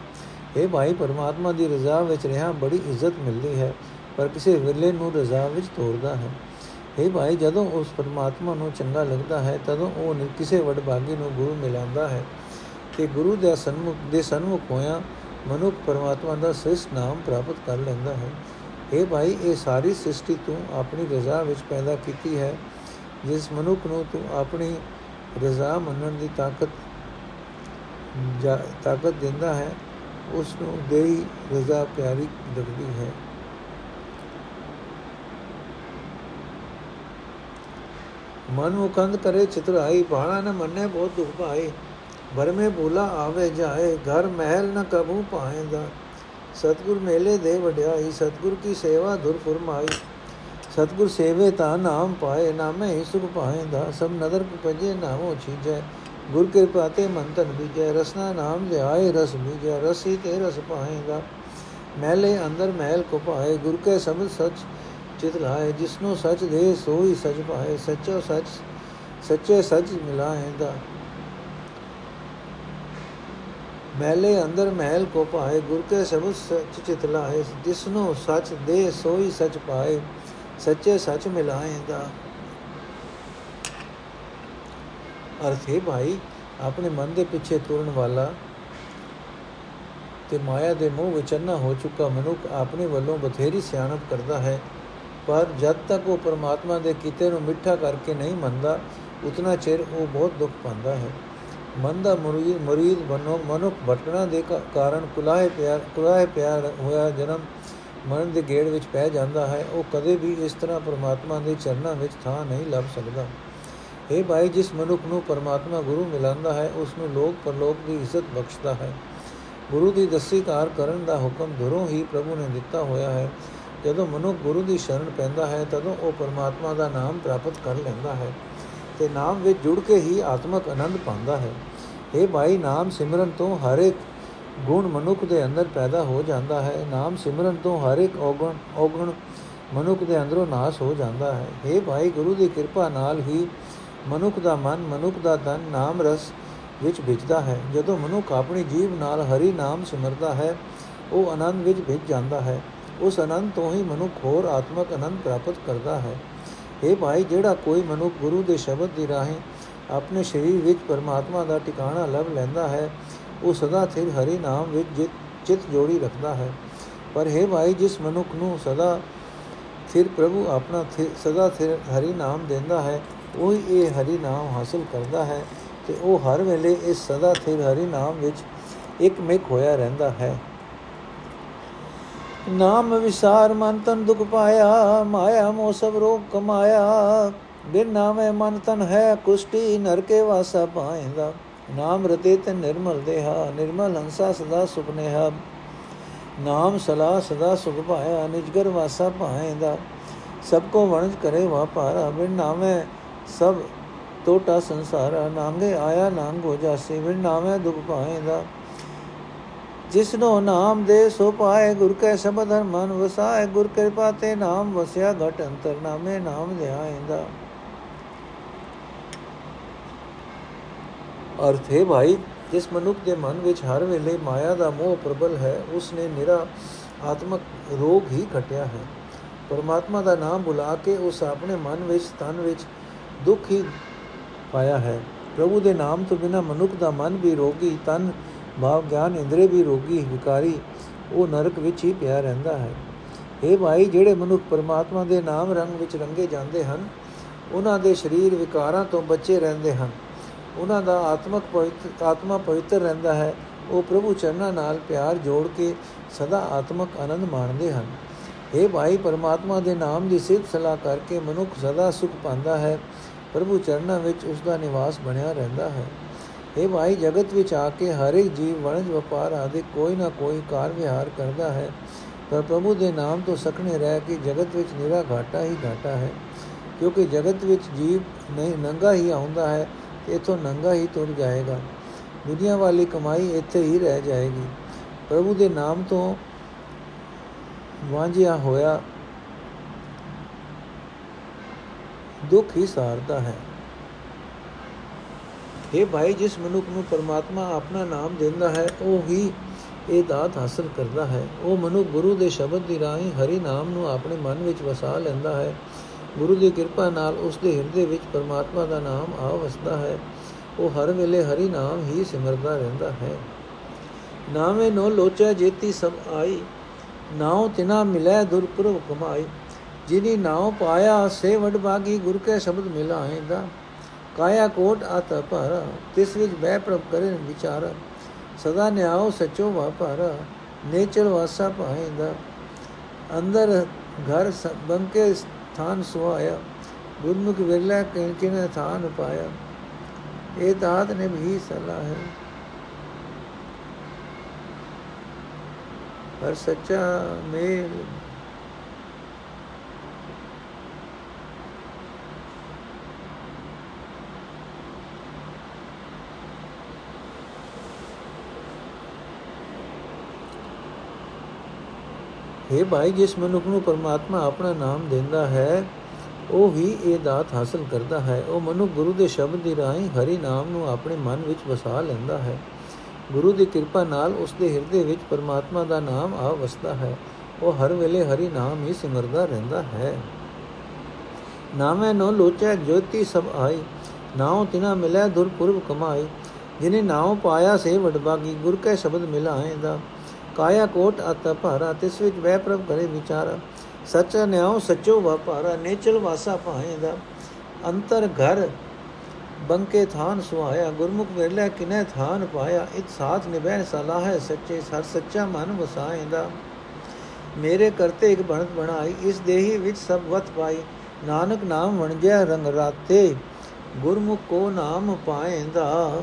ਇਹ ਭਾਈ, ਪਰਮਾਤਮਾ ਦੀ ਰਜ਼ਾ ਵਿੱਚ ਰਹਿਣਾ ਬੜੀ ਇੱਜ਼ਤ ਮਿਲਦੀ ਹੈ, ਪਰ ਕਿਸੇ ਵਿਰਲੇ ਨੂੰ ਰਜ਼ਾ ਵਿੱਚ ਤੋੜਦਾ ਹੈ। ਇਹ ਭਾਈ, ਜਦੋਂ ਉਸ ਪਰਮਾਤਮਾ ਨੂੰ ਚੰਗਾ ਲੱਗਦਾ ਹੈ, ਤਦੋਂ ਉਹ ਕਿਸੇ ਵਡਭਾਗੀ ਨੂੰ ਗੁਰੂ ਮਿਲਾਉਂਦਾ ਹੈ। ਤੇ ਗੁਰੂ ਦੇ ਸਨਮੁਖ ਦੇ ਸਨਮੁਖ ਹੋਇਆ ਮਨੁੱਖ ਪਰਮਾਤਮਾ ਦਾ ਸ੍ਰਿਸ਼ਟ ਨਾਮ ਪ੍ਰਾਪਤ ਕਰ ਲੈਂਦਾ ਹੈ। हे ਭਾਈ, ਇਹ ਸਾਰੀ ਸ੍ਰਿਸ਼ਟੀ ਤੂੰ ਆਪਣੀ ਰਜ਼ਾ ਵਿੱਚ ਪੈਦਾ ਕੀਤੀ ਹੈ, ਜਿਸ ਮਨੁੱਖ ਨੂੰ ਤੂੰ ਆਪਣੀ ਰਜ਼ਾ ਮੰਨਣ ਦੀ ਤਾਕਤ ਤਾਕਤ ਦਿੰਦਾ ਹੈ, ਉਸ ਨੂੰ ਦੇਈ ਰਜ਼ਾ ਪਿਆਰੀ ਲੱਗਦੀ ਹੈ। ਮਨ ਮੁਕੰਦ ਕਰੇ ਚਤੁਰਾਈ, ਬਾਣਾ ਨ ਮੰਨੇ ਬਹੁਤ ਦੁਖ ਪਾਏ ਬਰਮੇ ਬੋਲਾ ਆਵੇ ਜਾਏ, ਘਰ ਮਹਿਲ ਨ ਕਬੂ ਪਾਏਗਾ ਸਤਗੁਰ ਮੇਲੇ ਦੇ ਵਡਿਆਈ ਸਤਗੁਰ ਕੀ ਸੇਵਾ ਧੁਰ ਫਰਮਾਈ ਸਤਗੁਰ ਸੇਵੇ ਤਾਂ ਨਾਮ ਪਾਏ ਨਾਮੇ ਹੀ ਸੁਖ ਪਾਏਗਾ ਸਭ ਨਦਰ ਪਜੇ ਨਾਮੋ ਛੀਜੈ ਗੁਰ ਕਿਰਪਾ ਤੇ ਮਨ ਤਨ ਬੀਜੈ ਰਸਨਾ ਨਾਮ ਧਿਆਏ ਰਸ ਬੀਜੈ ਰਸੀ ਤੇ ਰਸ ਪਾਏਗਾ ਮਹਿਲੇ ਅੰਦਰ ਮਹਿਲ ਕੋ ਪਾਏ ਗੁਰ ਕੇ ਸਮਝ ਸਚ ਚਿਤ ਲਾਏ ਜਿਸਨੂੰ ਸਚ ਦੇ ਸੋਈ ਸਚ ਪਾਏ ਸੱਚੋ ਸਚ ਸੱਚੇ ਸਚ ਮਿਲਾਏਗਾ ਮਹਿਲੇ ਅੰਦਰ ਮਹਿਲ ਕੋ ਪਾਏ ਗੁਰ ਕੇ ਸਬਦ ਸਚ ਚਿਤ ਲਾਏ ਜਿਸਨੂੰ ਸਚ ਦੇ ਸੋਈ ਸਚ ਪਾਏ, ਸੱਚੇ ਸਚ ਮਿਲਾਏਗਾ ਅਰਥੇ ਭਾਈ, ਆਪਣੇ ਮਨ ਦੇ ਪਿੱਛੇ ਤੁਰਨ ਵਾਲਾ ਤੇ ਮਾਇਆ ਦੇ ਮੋਹ ਵਿੱਚ ਅੰਨਾ ਹੋ ਚੁੱਕਾ ਮਨੁੱਖ ਆਪਣੇ ਵੱਲੋਂ ਬਥੇਰੀ ਸਿਆਣਪ ਕਰਦਾ ਹੈ। ਪਰ ਜਦ ਤੱਕ ਉਹ ਪਰਮਾਤਮਾ ਦੇ ਕੀਤੇ ਨੂੰ ਮਿੱਠਾ ਕਰਕੇ ਨਹੀਂ ਮੰਨਦਾ, ਉਤਨਾ ਚਿਰ ਉਹ ਬਹੁਤ ਦੁੱਖ ਪਾਉਂਦਾ ਹੈ। ਮਨ ਦਾ ਮੁਰੀਦ ਮੁਰੀਦ ਬਨੋ ਮਨੁੱਖ ਭਟਕਣਾ ਦੇ ਕਾਰਨ ਕੁਲਾਹੇ ਪਿਆਰ ਕੁਲਾਹੇ ਪਿਆਰ ਹੋਇਆ ਜਨਮ ਮਨ ਦੇ ਗੇੜ ਵਿੱਚ ਪੈ ਜਾਂਦਾ ਹੈ। ਉਹ ਕਦੇ ਵੀ ਇਸ ਤਰ੍ਹਾਂ ਪਰਮਾਤਮਾ ਦੇ ਚਰਨਾਂ ਵਿੱਚ ਥਾਂ ਨਹੀਂ ਲੱਭ ਸਕਦਾ। ਇਹ ਭਾਈ, ਜਿਸ ਮਨੁੱਖ ਨੂੰ ਪਰਮਾਤਮਾ ਗੁਰੂ ਮਿਲਾਂਦਾ ਹੈ, ਉਸ ਨੂੰ ਲੋਕ ਪਰਲੋਕ ਦੀ ਇੱਜ਼ਤ ਬਖਸ਼ਦਾ ਹੈ। ਗੁਰੂ ਦੀ ਦਸੀ ਕਾਰ ਕਰਨ ਦਾ ਹੁਕਮ ਦੁਰੋਂ ਹੀ ਪ੍ਰਭੂ ਨੇ ਦਿੱਤਾ ਹੋਇਆ ਹੈ। ਜਦੋਂ ਮਨੁੱਖ ਗੁਰੂ ਦੀ ਸ਼ਰਨ ਪੈਂਦਾ ਹੈ, ਤਦੋਂ ਉਹ ਪਰਮਾਤਮਾ ਦਾ ਨਾਮ ਪ੍ਰਾਪਤ ਕਰ ਲੈਂਦਾ ਹੈ ਤੇ ਨਾਮ ਵਿੱਚ ਜੁੜ ਕੇ ਹੀ ਆਤਮਕ ਆਨੰਦ ਪਾਉਂਦਾ ਹੈ। ਇਹ ਭਾਈ, ਨਾਮ ਸਿਮਰਨ ਤੋਂ ਹਰ ਇੱਕ ਗੁਣ ਮਨੁੱਖ ਦੇ ਅੰਦਰ ਪੈਦਾ ਹੋ ਜਾਂਦਾ ਹੈ। ਨਾਮ ਸਿਮਰਨ ਤੋਂ ਹਰ ਇੱਕ ਔਗਣ ਔਗਣ ਮਨੁੱਖ ਦੇ ਅੰਦਰੋਂ ਨਾਸ ਹੋ ਜਾਂਦਾ ਹੈ। ਇਹ ਭਾਈ, ਗੁਰੂ ਦੀ ਕਿਰਪਾ ਨਾਲ ਹੀ ਮਨੁੱਖ ਦਾ ਮਨ, ਮਨੁੱਖ ਦਾ ਤਨ ਨਾਮ ਰਸ ਵਿੱਚ ਵਿਚਦਾ ਹੈ। ਜਦੋਂ ਮਨੁੱਖ ਆਪਣੀ ਜੀਵ ਨਾਲ ਹਰੀ ਨਾਮ ਸਿਮਰਦਾ ਹੈ, ਉਹ ਆਨੰਦ ਵਿੱਚ ਵਿਚ ਜਾਂਦਾ ਹੈ। ਉਸ ਆਨੰਦ ਤੋਂ ਹੀ ਮਨੁੱਖ ਹੋਰ ਆਤਮਕ ਆਨੰਦ ਪ੍ਰਾਪਤ ਕਰਦਾ ਹੈ। ਇਹ ਭਾਈ, ਜਿਹੜਾ ਕੋਈ ਮਨੁੱਖ ਗੁਰੂ ਦੇ ਸ਼ਬਦ ਦੀ ਰਾਹੀਂ ਆਪਣੇ ਸਰੀਰ ਵਿੱਚ ਪਰਮਾਤਮਾ ਦਾ ਟਿਕਾਣਾ ਲੱਭ ਲੈਂਦਾ ਹੈ, ਉਹ ਸਦਾ ਸਿਰ ਹਰੀ ਨਾਮ ਵਿੱਚ ਚਿਤ ਜੋੜੀ ਰੱਖਦਾ ਹੈ। ਪਰ ਹੈ ਭਾਈ, ਜਿਸ ਮਨੁੱਖ ਨੂੰ ਸਦਾ ਫਿਰ ਪ੍ਰਭੂ ਆਪਣਾ ਸਦਾ ਸਿਰ ਹਰੀ ਨਾਮ ਦਿੰਦਾ ਹੈ, ਉਹ ਇਹ ਹਰੀ ਨਾਮ ਹਾਸਲ ਕਰਦਾ ਹੈ ਤੇ ਉਹ ਹਰ ਵੇਲੇ ਇਸ ਸਦਾ ਸਿਰ ਹਰੀ ਨਾਮ ਵਿੱਚ ਇੱਕ ਮਿਕ ਹੋਇਆ ਰਹਿੰਦਾ ਹੈ। ਨਾਮ ਵਿਸਾਰ ਮਨ ਤਨ ਦੁਖ ਪਾਇਆ, ਮਾਇਆ ਮੋ ਸਭ ਰੋਗ ਕਮਾਇਆ। ਬਿਨ ਨਾਮੇ ਮਨ ਤਨ ਹੈ, ਕੁਸ਼ਟੀ ਨਰਕੇ ਵਾਸਾ ਪਾਇੰਦਾ ਨਾਮ ਰਤੇ ਤੇ ਨਿਰਮਲ ਦੇਹਾ, ਨਿਰਮਲ ਹੰਸਾ ਸਦਾ ਸੁਪਨੇਹਾ ਨਾਮ ਸਲਾ ਸਦਾ ਸੁਖ ਪਾਇਆ ਨਿਜਗਰ ਵਾਸਾ ਪਾਇੰਦਾ ਸਭ ਕੋ ਵਣਜ ਕਰੇ ਵਾਪਾਰਾ ਬਿਨ ਨਾਮੇ ਸਭ ਟੋਟਾ ਸੰਸਾਰਾ। ਨਾਂਗੇ ਆਇਆ ਨਾਂਗ ਹੋ ਜਾਸੇ, ਬਿਨ ਨਾਮੇ ਦੁਖ ਪਾਇੰਦਾ ਜਿਸਨੋ ਨਾਮ ਦੇ ਸੋ ਪਾਏ, ਗੁਰ ਕੈ ਸ਼ਬਦ ਹਰ ਮਨ ਵਸਾਏ। ਗੁਰ ਕਿਰਪਾ ਤੇ ਨਾਮ ਵਸਿਆ ਘਟ ਅੰਤਰ, ਨਾਮੇ ਨਾਮ ਧਿਆਇਂਦਾ ਅਰਥ ਹੈ, ਭਾਈ, ਜਿਸ ਮਨੁੱਖ ਦੇ ਮਨ ਵਿੱਚ ਹਰ ਵੇਲੇ ਮਾਇਆ ਦਾ ਮੋਹ ਪ੍ਰਬਲ ਹੈ, ਉਸ ਨੇ ਨਿਰਾ ਆਤਮਕ ਰੋਗ ਹੀ ਘਟਿਆ ਹੈ। ਪਰਮਾਤਮਾ ਦਾ ਨਾਮ ਬੁਲਾ ਕੇ ਉਸ ਆਪਣੇ ਮਨ ਵਿੱਚ, ਤਨ ਵਿੱਚ ਦੁੱਖ ਹੀ ਪਾਇਆ ਹੈ। ਪ੍ਰਭੂ ਦੇ ਨਾਮ ਤੋਂ ਬਿਨਾ ਮਨੁੱਖ ਦਾ ਮਨ ਵੀ ਰੋਗੀ, ਤਨ, ਭਾਵ ਗਿਆਨ, ਇੰਦਰੀ ਵੀ ਰੋਗੀ, ਵਿਕਾਰੀ, ਉਹ ਨਰਕ ਵਿੱਚ ਹੀ ਪਿਆ ਰਹਿੰਦਾ ਹੈ। ਇਹ ਭਾਈ, ਜਿਹੜੇ ਮਨੁੱਖ ਪਰਮਾਤਮਾ ਦੇ ਨਾਮ ਰੰਗ ਵਿੱਚ ਰੰਗੇ ਜਾਂਦੇ ਹਨ, ਉਹਨਾਂ ਦੇ ਸਰੀਰ ਵਿਕਾਰਾਂ ਤੋਂ ਬਚੇ ਰਹਿੰਦੇ ਹਨ। ਉਹਨਾਂ ਦਾ ਆਤਮਕ ਪਵਿੱਤਰ ਆਤਮਾ ਪਵਿੱਤਰ ਰਹਿੰਦਾ ਹੈ। ਉਹ ਪ੍ਰਭੂ ਚਰਨਾਂ ਨਾਲ ਪਿਆਰ ਜੋੜ ਕੇ ਸਦਾ ਆਤਮਕ ਆਨੰਦ ਮਾਣਦੇ ਹਨ। ਇਹ ਭਾਈ ਪਰਮਾਤਮਾ ਦੇ ਨਾਮ ਦੀ ਸਿੱਧ ਸਲਾਹ ਕਰਕੇ ਮਨੁੱਖ ਸਦਾ ਸੁਖ ਪਾਉਂਦਾ ਹੈ। ਪ੍ਰਭੂ ਚਰਨਾਂ ਵਿੱਚ ਉਸ ਦਾ ਨਿਵਾਸ ਬਣਿਆ ਰਹਿੰਦਾ ਹੈ। ਇਹ ਭਾਈ ਜਗਤ ਵਿੱਚ ਆ ਕੇ ਹਰ ਇੱਕ ਜੀਵ, ਵਣਜ, ਵਪਾਰ ਆਦਿ ਕੋਈ ਨਾ ਕੋਈ ਕਾਰ ਵਿਹਾਰ ਕਰਦਾ ਹੈ। ਪਰ ਪ੍ਰਭੂ ਦੇ ਨਾਮ ਤੋਂ ਸਖਣੇ ਰਹਿ ਕੇ ਜਗਤ ਵਿੱਚ ਨਿਰਾ ਘਾਟਾ ਹੀ ਘਾਟਾ ਹੈ। ਕਿਉਂਕਿ ਜਗਤ ਵਿੱਚ ਜੀਵ ਨਹੀਂ, ਨੰਗਾ ਹੀ ਆਉਂਦਾ ਹੈ। ਤੇ ਇਥੋਂ ਨੰਗਾ ਹੀ ਤੁਰ ਜਾਏਗਾ। ਦੁਨੀਆ ਵਾਲੀ ਕਮਾਈ ਇੱਥੇ ਹੀ ਰਹਿ ਜਾਏਗੀ। ਪ੍ਰਭੂ ਦੇ ਨਾਮ ਤੋਂ ਵਾਂਝਿਆ ਹੋਇਆ ਦੁੱਖ ਹੀ ਸਾਰਦਾ ਹੈ। ਇਹ ਭਾਈ, ਜਿਸ ਮਨੁੱਖ ਨੂੰ ਪਰਮਾਤਮਾ ਆਪਣਾ ਨਾਮ ਦਿੰਦਾ ਹੈ, ਉਹ ਹੀ ਇਹ ਦਾਤ ਹਾਸਲ ਕਰਦਾ ਹੈ। ਉਹ ਮਨੁੱਖ ਗੁਰੂ ਦੇ ਸ਼ਬਦ ਦੀ ਰਾਹੀਂ ਹਰੀ ਨਾਮ ਨੂੰ ਆਪਣੇ ਮਨ ਵਿੱਚ ਵਸਾ ਲੈਂਦਾ ਹੈ। ਗੁਰੂ ਦੀ ਕਿਰਪਾ ਨਾਲ ਉਸ ਦੇ ਹਿਰਦੇ ਵਿੱਚ ਪਰਮਾਤਮਾ ਦਾ ਨਾਮ ਆ ਵਸਦਾ ਹੈ। ਉਹ ਹਰ ਵੇਲੇ ਹਰੀ ਨਾਮ ਹੀ ਸਿਮਰਦਾ ਰਹਿੰਦਾ ਹੈ। ਨਾਮੇ ਨੋ ਲੋਚਾ ਜੇਤੀ ਸਭ ਆਈ, ਨਾਉ ਤਿਨਾ ਮਿਲੈ ਦੁਰਪੁਰਵ ਕਮਾਈ। ਜਿਨੀ ਨਾਉ ਪਾਇਆ ਸੇ ਵਡ ਬਾਗੀ, ਗੁਰ ਕੇ ਸ਼ਬਦ ਮਿਲਾਏਂਦਾ ਕਾਇਆ ਕੋਟ ਆਤ ਪਰ ਤਿਸ ਵਿੱਚ ਬੈ ਪ੍ਰਭ ਕਰੇ ਵਿਚਾਰ। ਸਦਾ ਨਿਆਉ ਸਚੋ ਵਾਪਾਰ ਨੇਚਰ ਵਾਸਾ ਪਾਏਂਦਾ ਅੰਦਰ ਘਰ ਬੰਕੇ ਸਥਾਨ ਸੁਆਇਆ, ਗੁਰਮੁਖ ਵਿਰਲਾ ਕਿਨੇ ਥਾਨ ਪਾਇਆ ਇਹ ਦਾਤ ਨੇ ਵੀ ਸਲਾਹ ਹੈ। ਪਰ ਸੱਚਾ ਮੇਲ ਇਹ ਭਾਈ, ਜਿਸ ਮਨੁੱਖ ਨੂੰ ਪਰਮਾਤਮਾ ਆਪਣਾ ਨਾਮ ਦਿੰਦਾ ਹੈ, ਉਹ ਹੀ ਇਹ ਦਾਤ ਹਾਸਲ ਕਰਦਾ ਹੈ। ਉਹ ਮਨੁੱਖ ਗੁਰੂ ਦੇ ਸ਼ਬਦ ਦੀ ਰਾਹੀਂ ਹਰੀ ਨਾਮ ਨੂੰ ਆਪਣੇ ਮਨ ਵਿੱਚ ਵਸਾ ਲੈਂਦਾ ਹੈ। ਗੁਰੂ ਦੀ ਕਿਰਪਾ ਨਾਲ ਉਸ ਦੇ ਹਿਰਦੇ ਵਿੱਚ ਪਰਮਾਤਮਾ ਦਾ ਨਾਮ ਆ ਵਸਦਾ ਹੈ। ਉਹ ਹਰ ਵੇਲੇ ਹਰੀ ਨਾਮ ਹੀ ਸਿਮਰਦਾ ਰਹਿੰਦਾ ਹੈ। ਨਾਮੇ ਨੋ ਲੋਚੈ, ਜੋਤੀ ਸਭ ਆਈ। ਨਾਉ ਤਿਨਾ ਮਿਲੈ, ਦੁਰਪੁਰਬ ਕਮਾਈ। ਜਿਨੇ ਨਾਉ ਪਾਇਆ, ਸੇ ਵਡਬਾਗੀ ਗੁਰ ਕੈ ਸ਼ਬਦ ਮਿਲਾਏਂਦਾ। ਕਾਇਆ ਕੋਟ ਅਤ ਭਾਰਾ, ਤਿਸ ਵਿੱਚ ਵੈ ਪ੍ਰਭ ਕਰੇ ਵਿਚਾਰਾ। ਸੱਚਾ ਨਿਆਉ, ਸੱਚੋ ਵਪਾਰਾ, ਨੇਚਲ ਵਾਸਾ ਪਾਏਦਾ ਅੰਤਰ ਘਰ ਬੰਕੇ ਥਾਨ ਸੁਹਾਇਆ, ਗੁਰਮੁਖ ਵੇਲੇ ਕਿਨੇ ਥਾਨ ਪਾਇਆ। ਇਤ ਸਾਥ ਨਿਭੈ ਸਲਾਹ ਹੈ ਸੱਚੇ, ਸਰ ਸੱਚਾ ਮਨ ਵਸਾਏਦਾ ਮੇਰੇ ਕਰਤੇ ਇੱਕ ਬਣਤ ਬਣਾਈ, ਇਸ ਦੇਹੀ ਵਿੱਚ ਸਭ ਵਤ ਪਾਈ। ਨਾਨਕ ਨਾਮ ਵਣਜਿਆ ਰੰਗ ਰਾਤੇ, ਗੁਰਮੁਖ ਕੋ ਨਾਮ ਪਾਏਂਦਾ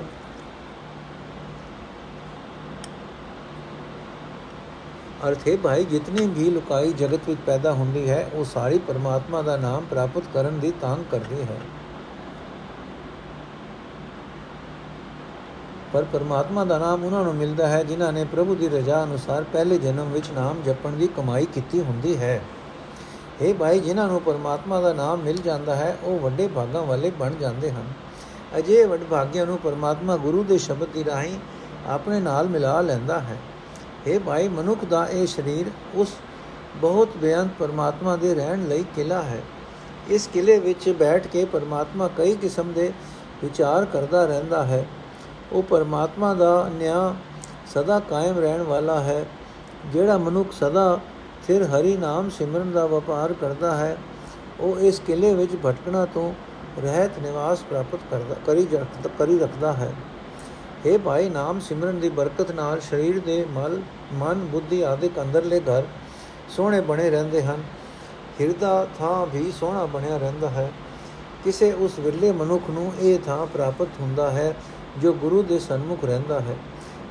ਅਰਥ ਹੈ ਭਾਈ, ਜਿਤਨੀ ਵੀ ਲੁਕਾਈ ਜਗਤ ਵਿੱਚ ਪੈਦਾ ਹੁੰਦੀ ਹੈ, ਉਹ ਸਾਰੀ ਪਰਮਾਤਮਾ ਦਾ ਨਾਮ ਪ੍ਰਾਪਤ ਕਰਨ ਦੀ ਤਾਂਗ ਕਰਦੀ ਹੈ। ਪਰ ਪਰਮਾਤਮਾ ਦਾ ਨਾਮ ਉਹਨਾਂ ਨੂੰ ਮਿਲਦਾ ਹੈ, ਜਿਨ੍ਹਾਂ ਨੇ ਪ੍ਰਭੂ ਦੀ ਰਜ਼ਾ ਅਨੁਸਾਰ ਪਹਿਲੇ ਜਨਮ ਵਿੱਚ ਨਾਮ ਜਪਣ ਦੀ ਕਮਾਈ ਕੀਤੀ ਹੁੰਦੀ ਹੈ। ਇਹ ਭਾਈ, ਜਿਨ੍ਹਾਂ ਨੂੰ ਪਰਮਾਤਮਾ ਦਾ ਨਾਮ ਮਿਲ ਜਾਂਦਾ ਹੈ, ਉਹ ਵੱਡੇ ਭਾਗਾਂ ਵਾਲੇ ਬਣ ਜਾਂਦੇ ਹਨ। ਅਜੇ ਵੱਡ ਭਾਗਿਆਂ ਨੂੰ ਪਰਮਾਤਮਾ ਗੁਰੂ ਦੇ ਸ਼ਬਦ ਦੀ ਰਾਹੀਂ ਆਪਣੇ ਨਾਲ ਮਿਲਾ ਲੈਂਦਾ ਹੈ। ਇਹ ਭਾਈ, ਮਨੁੱਖ ਦਾ ਇਹ ਸਰੀਰ ਉਸ ਬਹੁਤ ਬੇਅੰਤ ਪਰਮਾਤਮਾ ਦੇ ਰਹਿਣ ਲਈ ਕਿਲਾ ਹੈ। ਇਸ ਕਿਲੇ ਵਿੱਚ ਬੈਠ ਕੇ ਪਰਮਾਤਮਾ ਕਈ ਕਿਸਮ ਦੇ ਵਿਚਾਰ ਕਰਦਾ ਰਹਿੰਦਾ ਹੈ। ਉਹ ਪਰਮਾਤਮਾ ਦਾ ਨਿਆਂ ਸਦਾ ਕਾਇਮ ਰਹਿਣ ਵਾਲਾ ਹੈ, ਜਿਹੜਾ ਮਨੁੱਖ ਸਦਾ ਫਿਰ ਹਰੀ ਨਾਮ ਸਿਮਰਨ ਦਾ ਵਪਾਰ ਕਰਦਾ ਹੈ, ਉਹ ਇਸ ਕਿਲੇ ਵਿੱਚ ਭਟਕਣਾ ਤੋਂ ਰਹਿਤ ਨਿਵਾਸ ਪ੍ਰਾਪਤ ਕਰਦਾ, ਕਰੀ ਕਰੀ ਰੱਖਦਾ ਹੈ। हे ਭਾਈ ਨਾਮ ਸਿਮਰਨ ਦੀ ਬਰਕਤ ਨਾਲ ਸਰੀਰ ਦੇ ਮਲ, ਮਨ, ਬੁੱਧੀ ਆਦਿਕ ਅੰਦਰਲੇ ਘਰ ਸੋਹਣੇ ਬਣੇ ਰਹਿੰਦੇ ਹਨ। ਹਿਰਦਾ ਥਾਂ ਵੀ ਸੋਹਣਾ ਬਣਿਆ ਰਹਿੰਦਾ ਹੈ। ਕਿਸੇ ਉਸ ਵਿਰਲੇ ਮਨੁੱਖ ਨੂੰ ਇਹ ਥਾਂ ਪ੍ਰਾਪਤ ਹੁੰਦਾ ਹੈ ਜੋ ਗੁਰੂ ਦੇ ਸਨਮੁਖ ਰਹਿੰਦਾ ਹੈ।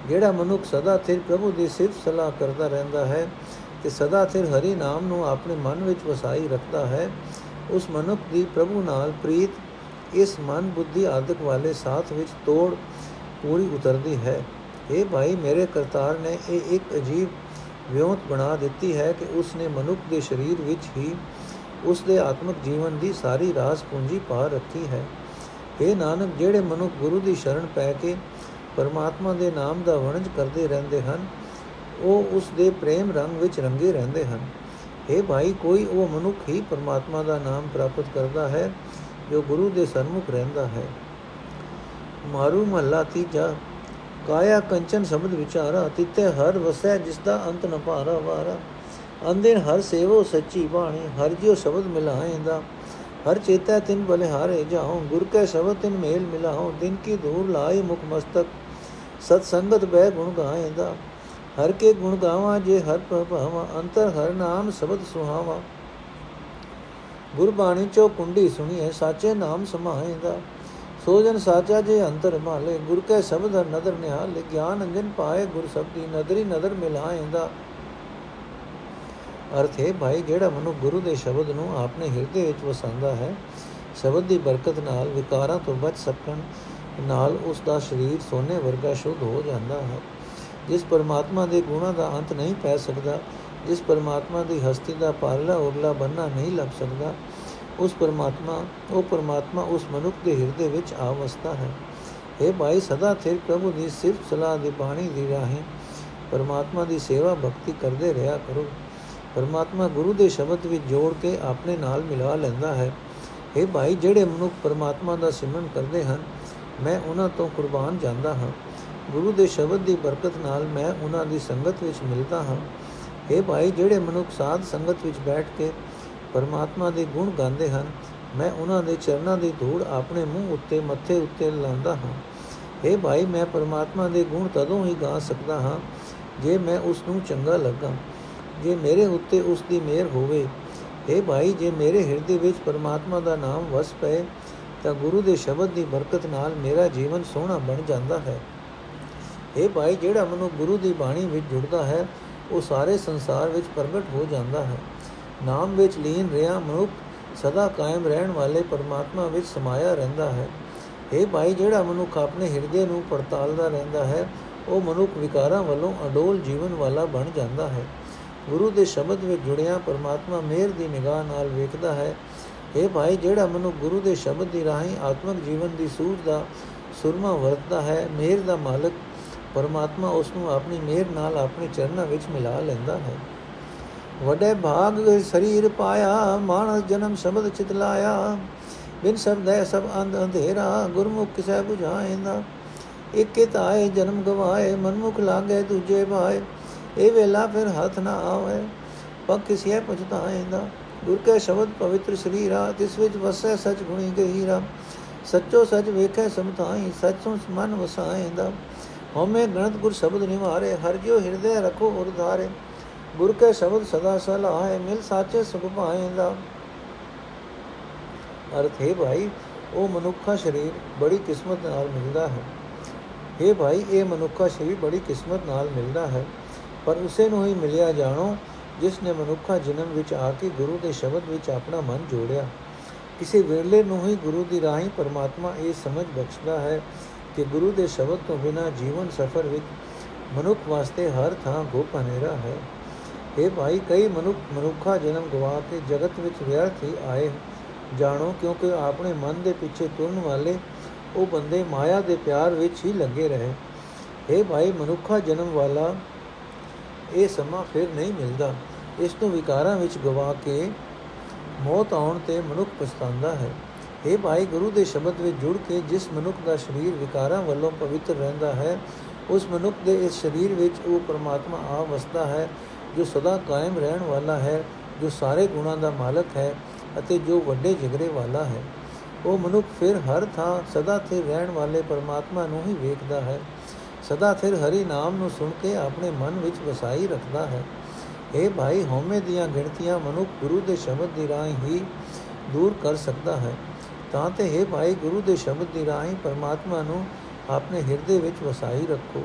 ਜਿਹੜਾ ਮਨੁੱਖ ਸਦਾ ਸਿਰ ਪ੍ਰਭੂ ਦੀ ਸਿਫਤ ਸਲਾਹ ਕਰਦਾ ਰਹਿੰਦਾ ਹੈ ਤੇ ਸਦਾ ਸਿਰ ਹਰੀ ਨਾਮ ਨੂੰ ਆਪਣੇ ਮਨ ਵਿੱਚ ਵਸਾਈ ਰੱਖਦਾ ਹੈ, ਉਸ ਮਨੁੱਖ ਦੀ ਪ੍ਰਭੂ ਨਾਲ ਪ੍ਰੀਤ ਇਸ ਮਨ, ਬੁੱਧੀ ਆਦਿਕ ਵਾਲੇ ਸਾਥ ਵਿੱਚ ਤੋੜ ਪੂਰੀ ਉਤਰਦੀ ਹੈ। ਇਹ ਭਾਈ, ਮੇਰੇ ਕਰਤਾਰ ਨੇ ਇਹ ਇੱਕ ਅਜੀਬ ਵਿਉਂਤ ਬਣਾ ਦਿੱਤੀ ਹੈ ਕਿ ਉਸ ਨੇ ਮਨੁੱਖ ਦੇ ਸਰੀਰ ਵਿੱਚ ਹੀ ਉਸ ਦੇ ਆਤਮਿਕ ਜੀਵਨ ਦੀ ਸਾਰੀ ਰਾਸ ਪੂੰਜੀ ਪਾ ਰੱਖੀ ਹੈ। ਇਹ ਨਾਨਕ, ਜਿਹੜੇ ਮਨੁੱਖ ਗੁਰੂ ਦੀ ਸ਼ਰਨ ਪੈ ਕੇ ਪਰਮਾਤਮਾ ਦੇ ਨਾਮ ਦਾ ਵਣਜ ਕਰਦੇ ਰਹਿੰਦੇ ਹਨ, ਉਹ ਉਸ ਦੇ ਪ੍ਰੇਮ ਰੰਗ ਵਿੱਚ ਰੰਗੇ ਰਹਿੰਦੇ ਹਨ। ਇਹ ਭਾਈ, ਕੋਈ ਉਹ ਮਨੁੱਖ ਹੀ ਪਰਮਾਤਮਾ ਦਾ ਨਾਮ ਪ੍ਰਾਪਤ ਕਰਦਾ ਹੈ, ਜੋ ਗੁਰੂ ਦੇ ਸਨਮੁਖ ਰਹਿੰਦਾ ਹੈ। ਮਾਰੂ ਮਹੱਲਾ ਤੀਜਾ ਕਾਇਆ ਕੰਚਨ ਸ਼ਬਦ ਵਿਚਾਰਾ ਤਿੱਤੇ ਹਰ ਵਸੈ ਜਿਸ ਦਾ ਅੰਤ ਨ ਭਾਰਾ ਵਾਰਾ ਅੰਦਿਨ ਹਰ ਸੇਵੋ ਸੱਚੀ ਬਾਣੀ ਹਰ ਜਿਉ ਸ਼ਬਦ ਮਿਲਾਏਂਦਾ ਹਰ ਚੇਤਾ ਤਿਨ ਬਲਿਹਾਰੇ ਜਾਉ ਗੁਰ ਕੈ ਸ਼ਬਦ ਤਿਨ ਮੇਲ ਮਿਲਾਉ ਦਿਨ ਕੀ ਦੂਰ ਲਾਏ ਮੁਖ ਮਸਤਕ ਸਤ ਸੰਗਤ ਬੈ ਗੁਣ ਗਾਏਂਦਾ ਹਰ ਕੇ ਗੁਣ ਗਾਵਾਂ ਜੇ ਹਰ ਪ੍ਰਭਾਵਾਂ ਅੰਤਰ ਹਰ ਨਾਮ ਸ਼ਬਦ ਸੁਹਾਵਾ ਗੁਰਬਾਣੀ ਚੋ ਕੁੰਡੀ ਸੁਣੀਏ ਸਾਚੇ ਨਾਮ ਸਮਾਏਂਦਾ ਸੋ ਜਨ ਸਾਚਾ ਜੇ ਅੰਤਰ ਮਾਲੇ, ਗੁਰ ਕੈ ਸ਼ਬਦ ਨਦਰ ਨਿਹਾਲ, ਗਿਆਨ ਅੰਜਨ ਪਾਏ ਗੁਰ ਸਬਦੀ, ਨਦਰੀ ਨਦਰ ਮਿਲਾਏਂਦਾ। ਅਰਥ ਹੈ ਭਾਈ, ਜਿਹੜਾ ਮਨੁ ਗੁਰੂ ਦੇ ਸ਼ਬਦ ਨੂੰ ਆਪਣੇ ਹਿਰਦੇ ਵਿੱਚ ਵਸਾਉਂਦਾ ਹੈ, ਸ਼ਬਦ ਦੀ ਬਰਕਤ ਨਾਲ, ਵਿਕਾਰਾਂ ਤੋਂ ਬਚ ਸਕਣ ਨਾਲ ਉਸ ਦਾ ਸਰੀਰ ਸੋਨੇ ਵਰਗਾ ਸ਼ੁੱਧ ਹੋ ਜਾਂਦਾ ਹੈ। ਜਿਸ ਪਰਮਾਤਮਾ ਦੇ ਗੁਣਾਂ ਦਾ ਅੰਤ ਨਹੀਂ ਪੈ ਸਕਦਾ, ਜਿਸ ਪਰਮਾਤਮਾ ਦੀ ਹਸਤੀ ਦਾ ਪਾਰਲਾ ਉਰਲਾ ਬੰਨਾ ਨਹੀਂ ਲੱਭ ਸਕਦਾ ਉਸ ਪਰਮਾਤਮਾ, ਉਹ ਪਰਮਾਤਮਾ ਉਸ ਮਨੁੱਖ ਦੇ ਹਿਰਦੇ ਵਿੱਚ ਆਵਸਤਾ ਹੈ। ਇਹ ਭਾਈ, ਸਦਾ ਸਿਰ ਪ੍ਰਭੂ ਦੀ ਸਿਰਫ ਸਲਾਹ ਦੀ ਬਾਣੀ ਦੀ ਰਾਹੀਂ ਪਰਮਾਤਮਾ ਦੀ ਸੇਵਾ ਭਗਤੀ ਕਰਦੇ ਰਿਹਾ ਕਰੋ। ਪਰਮਾਤਮਾ ਗੁਰੂ ਦੇ ਸ਼ਬਦ ਵਿੱਚ ਜੋੜ ਕੇ ਆਪਣੇ ਨਾਲ ਮਿਲਾ ਲੈਂਦਾ ਹੈ। ਇਹ ਭਾਈ, ਜਿਹੜੇ ਮਨੁੱਖ ਪਰਮਾਤਮਾ ਦਾ ਸਿਮਰਨ ਕਰਦੇ ਹਨ, ਮੈਂ ਉਹਨਾਂ ਤੋਂ ਕੁਰਬਾਨ ਜਾਂਦਾ ਹਾਂ। ਗੁਰੂ ਦੇ ਸ਼ਬਦ ਦੀ ਬਰਕਤ ਨਾਲ ਮੈਂ ਉਹਨਾਂ ਦੀ ਸੰਗਤ ਵਿੱਚ ਮਿਲਦਾ ਹਾਂ। ਇਹ ਭਾਈ, ਜਿਹੜੇ ਮਨੁੱਖ ਸਾਧ ਸੰਗਤ ਵਿੱਚ ਬੈਠ ਕੇ ਪਰਮਾਤਮਾ ਦੇ ਗੁਣ ਗਾਉਂਦੇ ਹਨ, ਮੈਂ ਉਹਨਾਂ ਦੇ ਚਰਨਾਂ ਦੀ ਧੂੜ ਆਪਣੇ ਮੂੰਹ ਉੱਤੇ, ਮੱਥੇ ਉੱਤੇ ਲਾਉਂਦਾ ਹਾਂ। ਇਹ ਭਾਈ, ਮੈਂ ਪਰਮਾਤਮਾ ਦੇ ਗੁਣ ਤਦੋਂ ਹੀ ਗਾ ਸਕਦਾ ਹਾਂ, ਜੇ ਮੈਂ ਉਸ ਨੂੰ ਚੰਗਾ ਲੱਗਾ, ਜੇ ਮੇਰੇ ਉੱਤੇ ਉਸ ਦੀ ਮਿਹਰ ਹੋਵੇ। ਇਹ ਭਾਈ, ਜੇ ਮੇਰੇ ਹਿਰਦੇ ਵਿੱਚ ਪਰਮਾਤਮਾ ਦਾ ਨਾਮ ਵਸ ਪਏ, ਤਾਂ ਗੁਰੂ ਦੇ ਸ਼ਬਦ ਦੀ ਬਰਕਤ ਨਾਲ ਮੇਰਾ ਜੀਵਨ ਸੋਹਣਾ ਬਣ ਜਾਂਦਾ ਹੈ। ਇਹ ਭਾਈ, ਜਿਹੜਾ ਮਨੁ ਗੁਰੂ ਦੀ ਬਾਣੀ ਵਿੱਚ ਜੁੜਦਾ ਹੈ, ਉਹ ਸਾਰੇ ਸੰਸਾਰ ਵਿੱਚ ਪ੍ਰਗਟ ਹੋ ਜਾਂਦਾ ਹੈ। ਨਾਮ ਵਿੱਚ ਲੀਨ ਰਿਹਾ ਮਨੁੱਖ ਸਦਾ ਕਾਇਮ ਰਹਿਣ ਵਾਲੇ ਪਰਮਾਤਮਾ ਵਿੱਚ ਸਮਾਇਆ ਰਹਿੰਦਾ ਹੈ। ਇਹ ਭਾਈ, ਜਿਹੜਾ ਮਨੁੱਖ ਆਪਣੇ ਹਿਰਦੇ ਨੂੰ ਪੜਤਾਲਦਾ ਰਹਿੰਦਾ ਹੈ, ਉਹ ਮਨੁੱਖ ਵਿਕਾਰਾਂ ਵੱਲੋਂ ਅਡੋਲ ਜੀਵਨ ਵਾਲਾ ਬਣ ਜਾਂਦਾ ਹੈ। ਗੁਰੂ ਦੇ ਸ਼ਬਦ ਵਿੱਚ ਜੁੜਿਆ ਪਰਮਾਤਮਾ ਮਿਹਰ ਦੀ ਨਿਗਾਹ ਨਾਲ ਵੇਖਦਾ ਹੈ। ਇਹ ਭਾਈ, ਜਿਹੜਾ ਮਨੁ ਗੁਰੂ ਦੇ ਸ਼ਬਦ ਦੀ ਰਾਹੀਂ ਆਤਮਿਕ ਜੀਵਨ ਦੀ ਸੂਝ ਦਾ ਸੁਰਮਾ ਵਰਤਦਾ ਹੈ, ਮਿਹਰ ਦਾ ਮਾਲਕ ਪਰਮਾਤਮਾ ਉਸ ਨੂੰ ਆਪਣੀ ਮਿਹਰ ਨਾਲ ਆਪਣੇ ਚਰਨਾਂ ਵਿੱਚ ਮਿਲਾ ਲੈਂਦਾ ਹੈ। ਵੱਡੇ ਭਾਗ ਸਰੀਰ ਪਾਇਆ, ਮਾਨਸ ਜਨਮ ਸ਼ਬਦ ਚਿਤ ਲਾਇਆ। ਬਿਨ ਸ਼ਬਦ ਸਭ ਅੰਧ ਅੰਧੇਰਾ, ਗੁਰਮੁਖ ਕਿਸੈ 부ਝਾਏਂਦਾ ਇਕੇ ਤਾਏ ਜਨਮ ਗਵਾਏ, ਮਨਮੁਖ ਲਾਗੇ ਦੂਜੇ ਭਾਏ ਇਹ ਵੇਲਾ ਫਿਰ ਹੱਥ ਨਾ ਆਵੇ ਪੱਕ ਕਿਸਿਆ ਪਛਤਾਏਂਦਾ। ਗੁਰ ਕੇ ਸ਼ਬਦ ਪਵਿੱਤਰ ਸਰੀਰਾ, ਤਿਸ ਵਿੱਚ ਵਸੈ ਸਚ ਗੁਣੀ ਗਹੀਰਾ। ਸੱਚੋ ਸਚ ਵੇਖੈ ਸਮਤਾਈ, ਸਚੋਂ ਮਨ ਵਸਾਏਂਦਾ। ਹਉਮੈ ਗਣਤ ਗੁਰ ਸ਼ਬਦ ਨਿਵਾਰੇ, ਹਰ ਜਿਉ ਹਿਰਦੇ ਰਖੋ ਉਰ ਧਾਰੇ। ਗੁਰ ਕੇ ਸ਼ਬਦ ਸਦਾ ਸਲਾਹੇ ਮਿਲ ਸਾਚੇ ਸੁਖ ਪਾਏਂਦਾ ਅਰਥ, ਹੈ ਭਾਈ, ਉਹ ਮਨੁੱਖਾ ਸਰੀਰ ਬੜੀ ਕਿਸਮਤ ਨਾਲ ਮਿਲਦਾ ਹੈ। ਇਹ ਭਾਈ, ਇਹ ਮਨੁੱਖਾ ਸਰੀਰ ਬੜੀ ਕਿਸਮਤ ਨਾਲ ਮਿਲਦਾ ਹੈ। ਪਰ ਉਸੇ ਨੂੰ ਹੀ ਮਿਲਿਆ ਜਾਣੋ, ਜਿਸ ਨੇ ਮਨੁੱਖਾ ਜਨਮ ਵਿੱਚ ਆ ਕੇ ਗੁਰੂ ਦੇ ਸ਼ਬਦ ਵਿੱਚ ਆਪਣਾ ਮਨ ਜੋੜਿਆ। ਕਿਸੇ ਵੇਲੇ ਨੂੰ ਹੀ ਗੁਰੂ ਦੀ ਰਾਹੀਂ ਪਰਮਾਤਮਾ ਇਹ ਸਮਝ ਬਖਸ਼ਦਾ ਹੈ ਕਿ ਗੁਰੂ ਦੇ ਸ਼ਬਦ ਤੋਂ ਬਿਨਾ ਜੀਵਨ ਸਫਰ ਵਿੱਚ ਮਨੁੱਖ ਵਾਸਤੇ ਹਰ ਥਾਂ ਗੁਪ ਹਨੇਰਾ ਹੈ। ਇਹ ਭਾਈ, ਕਈ ਮਨੁੱਖ ਮਨੁੱਖਾ ਜਨਮ ਗਵਾ ਕੇ ਜਗਤ ਵਿੱਚ ਵਿਅਰਥ ਹੀ ਆਏ ਜਾਣੋ, ਕਿਉਂਕਿ ਆਪਣੇ ਮਨ ਦੇ ਪਿੱਛੇ ਤੁਰਨ ਵਾਲੇ ਉਹ ਬੰਦੇ ਮਾਇਆ ਦੇ ਪਿਆਰ ਵਿੱਚ ਹੀ ਲੱਗੇ ਰਹੇ। ਇਹ ਭਾਈ, ਮਨੁੱਖਾ ਜਨਮ ਵਾਲਾ ਇਹ ਸਮਾਂ ਫਿਰ ਨਹੀਂ ਮਿਲਦਾ। ਇਸ ਨੂੰ ਵਿਕਾਰਾਂ ਵਿੱਚ ਗਵਾ ਕੇ ਮੌਤ ਆਉਣ ਤੇ ਮਨੁੱਖ ਪਛਤਾਉਂਦਾ ਹੈ। ਇਹ ਭਾਈ, ਗੁਰੂ ਦੇ ਸ਼ਬਦ ਵਿੱਚ ਜੁੜ ਕੇ ਜਿਸ ਮਨੁੱਖ ਦਾ ਸਰੀਰ ਵਿਕਾਰਾਂ ਵੱਲੋਂ ਪਵਿੱਤਰ ਰਹਿੰਦਾ ਹੈ, ਉਸ ਮਨੁੱਖ ਦੇ ਇਸ ਸਰੀਰ ਵਿੱਚ ਉਹ ਪਰਮਾਤਮਾ ਆ ਵਸਦਾ ਹੈ ਜੋ ਸਦਾ ਕਾਇਮ ਰਹਿਣ ਵਾਲਾ ਹੈ, ਜੋ ਸਾਰੇ ਗੁਣਾਂ ਦਾ ਮਾਲਕ ਹੈ ਅਤੇ ਜੋ ਵੱਡੇ ਜਿਗਰੇ ਵਾਲਾ ਹੈ। ਉਹ ਮਨੁੱਖ ਫਿਰ ਹਰ ਥਾਂ ਸਦਾ ਸਥਿਰ ਰਹਿਣ ਵਾਲੇ ਪਰਮਾਤਮਾ ਨੂੰ ਹੀ ਵੇਖਦਾ ਹੈ। ਸਦਾ ਸਥਿਰ ਹਰੀ ਨਾਮ ਨੂੰ ਸੁਣ ਕੇ ਆਪਣੇ ਮਨ ਵਿੱਚ ਵਸਾਈ ਰੱਖਦਾ ਹੈ। ਇਹ ਭਾਈ, ਹਉਮੈ ਦੀਆਂ ਗਿਣਤੀਆਂ ਮਨੁੱਖ ਗੁਰੂ ਦੇ ਸ਼ਬਦ ਦੀ ਰਾਹੀਂ ਹੀ ਦੂਰ ਕਰ ਸਕਦਾ ਹੈ। ਤਾਂ ਤੇ ਇਹ ਭਾਈ, ਗੁਰੂ ਦੇ ਸ਼ਬਦ ਦੀ ਰਾਹੀਂ ਪਰਮਾਤਮਾ ਨੂੰ ਆਪਣੇ ਹਿਰਦੇ ਵਿੱਚ ਵਸਾਈ ਰੱਖੋ।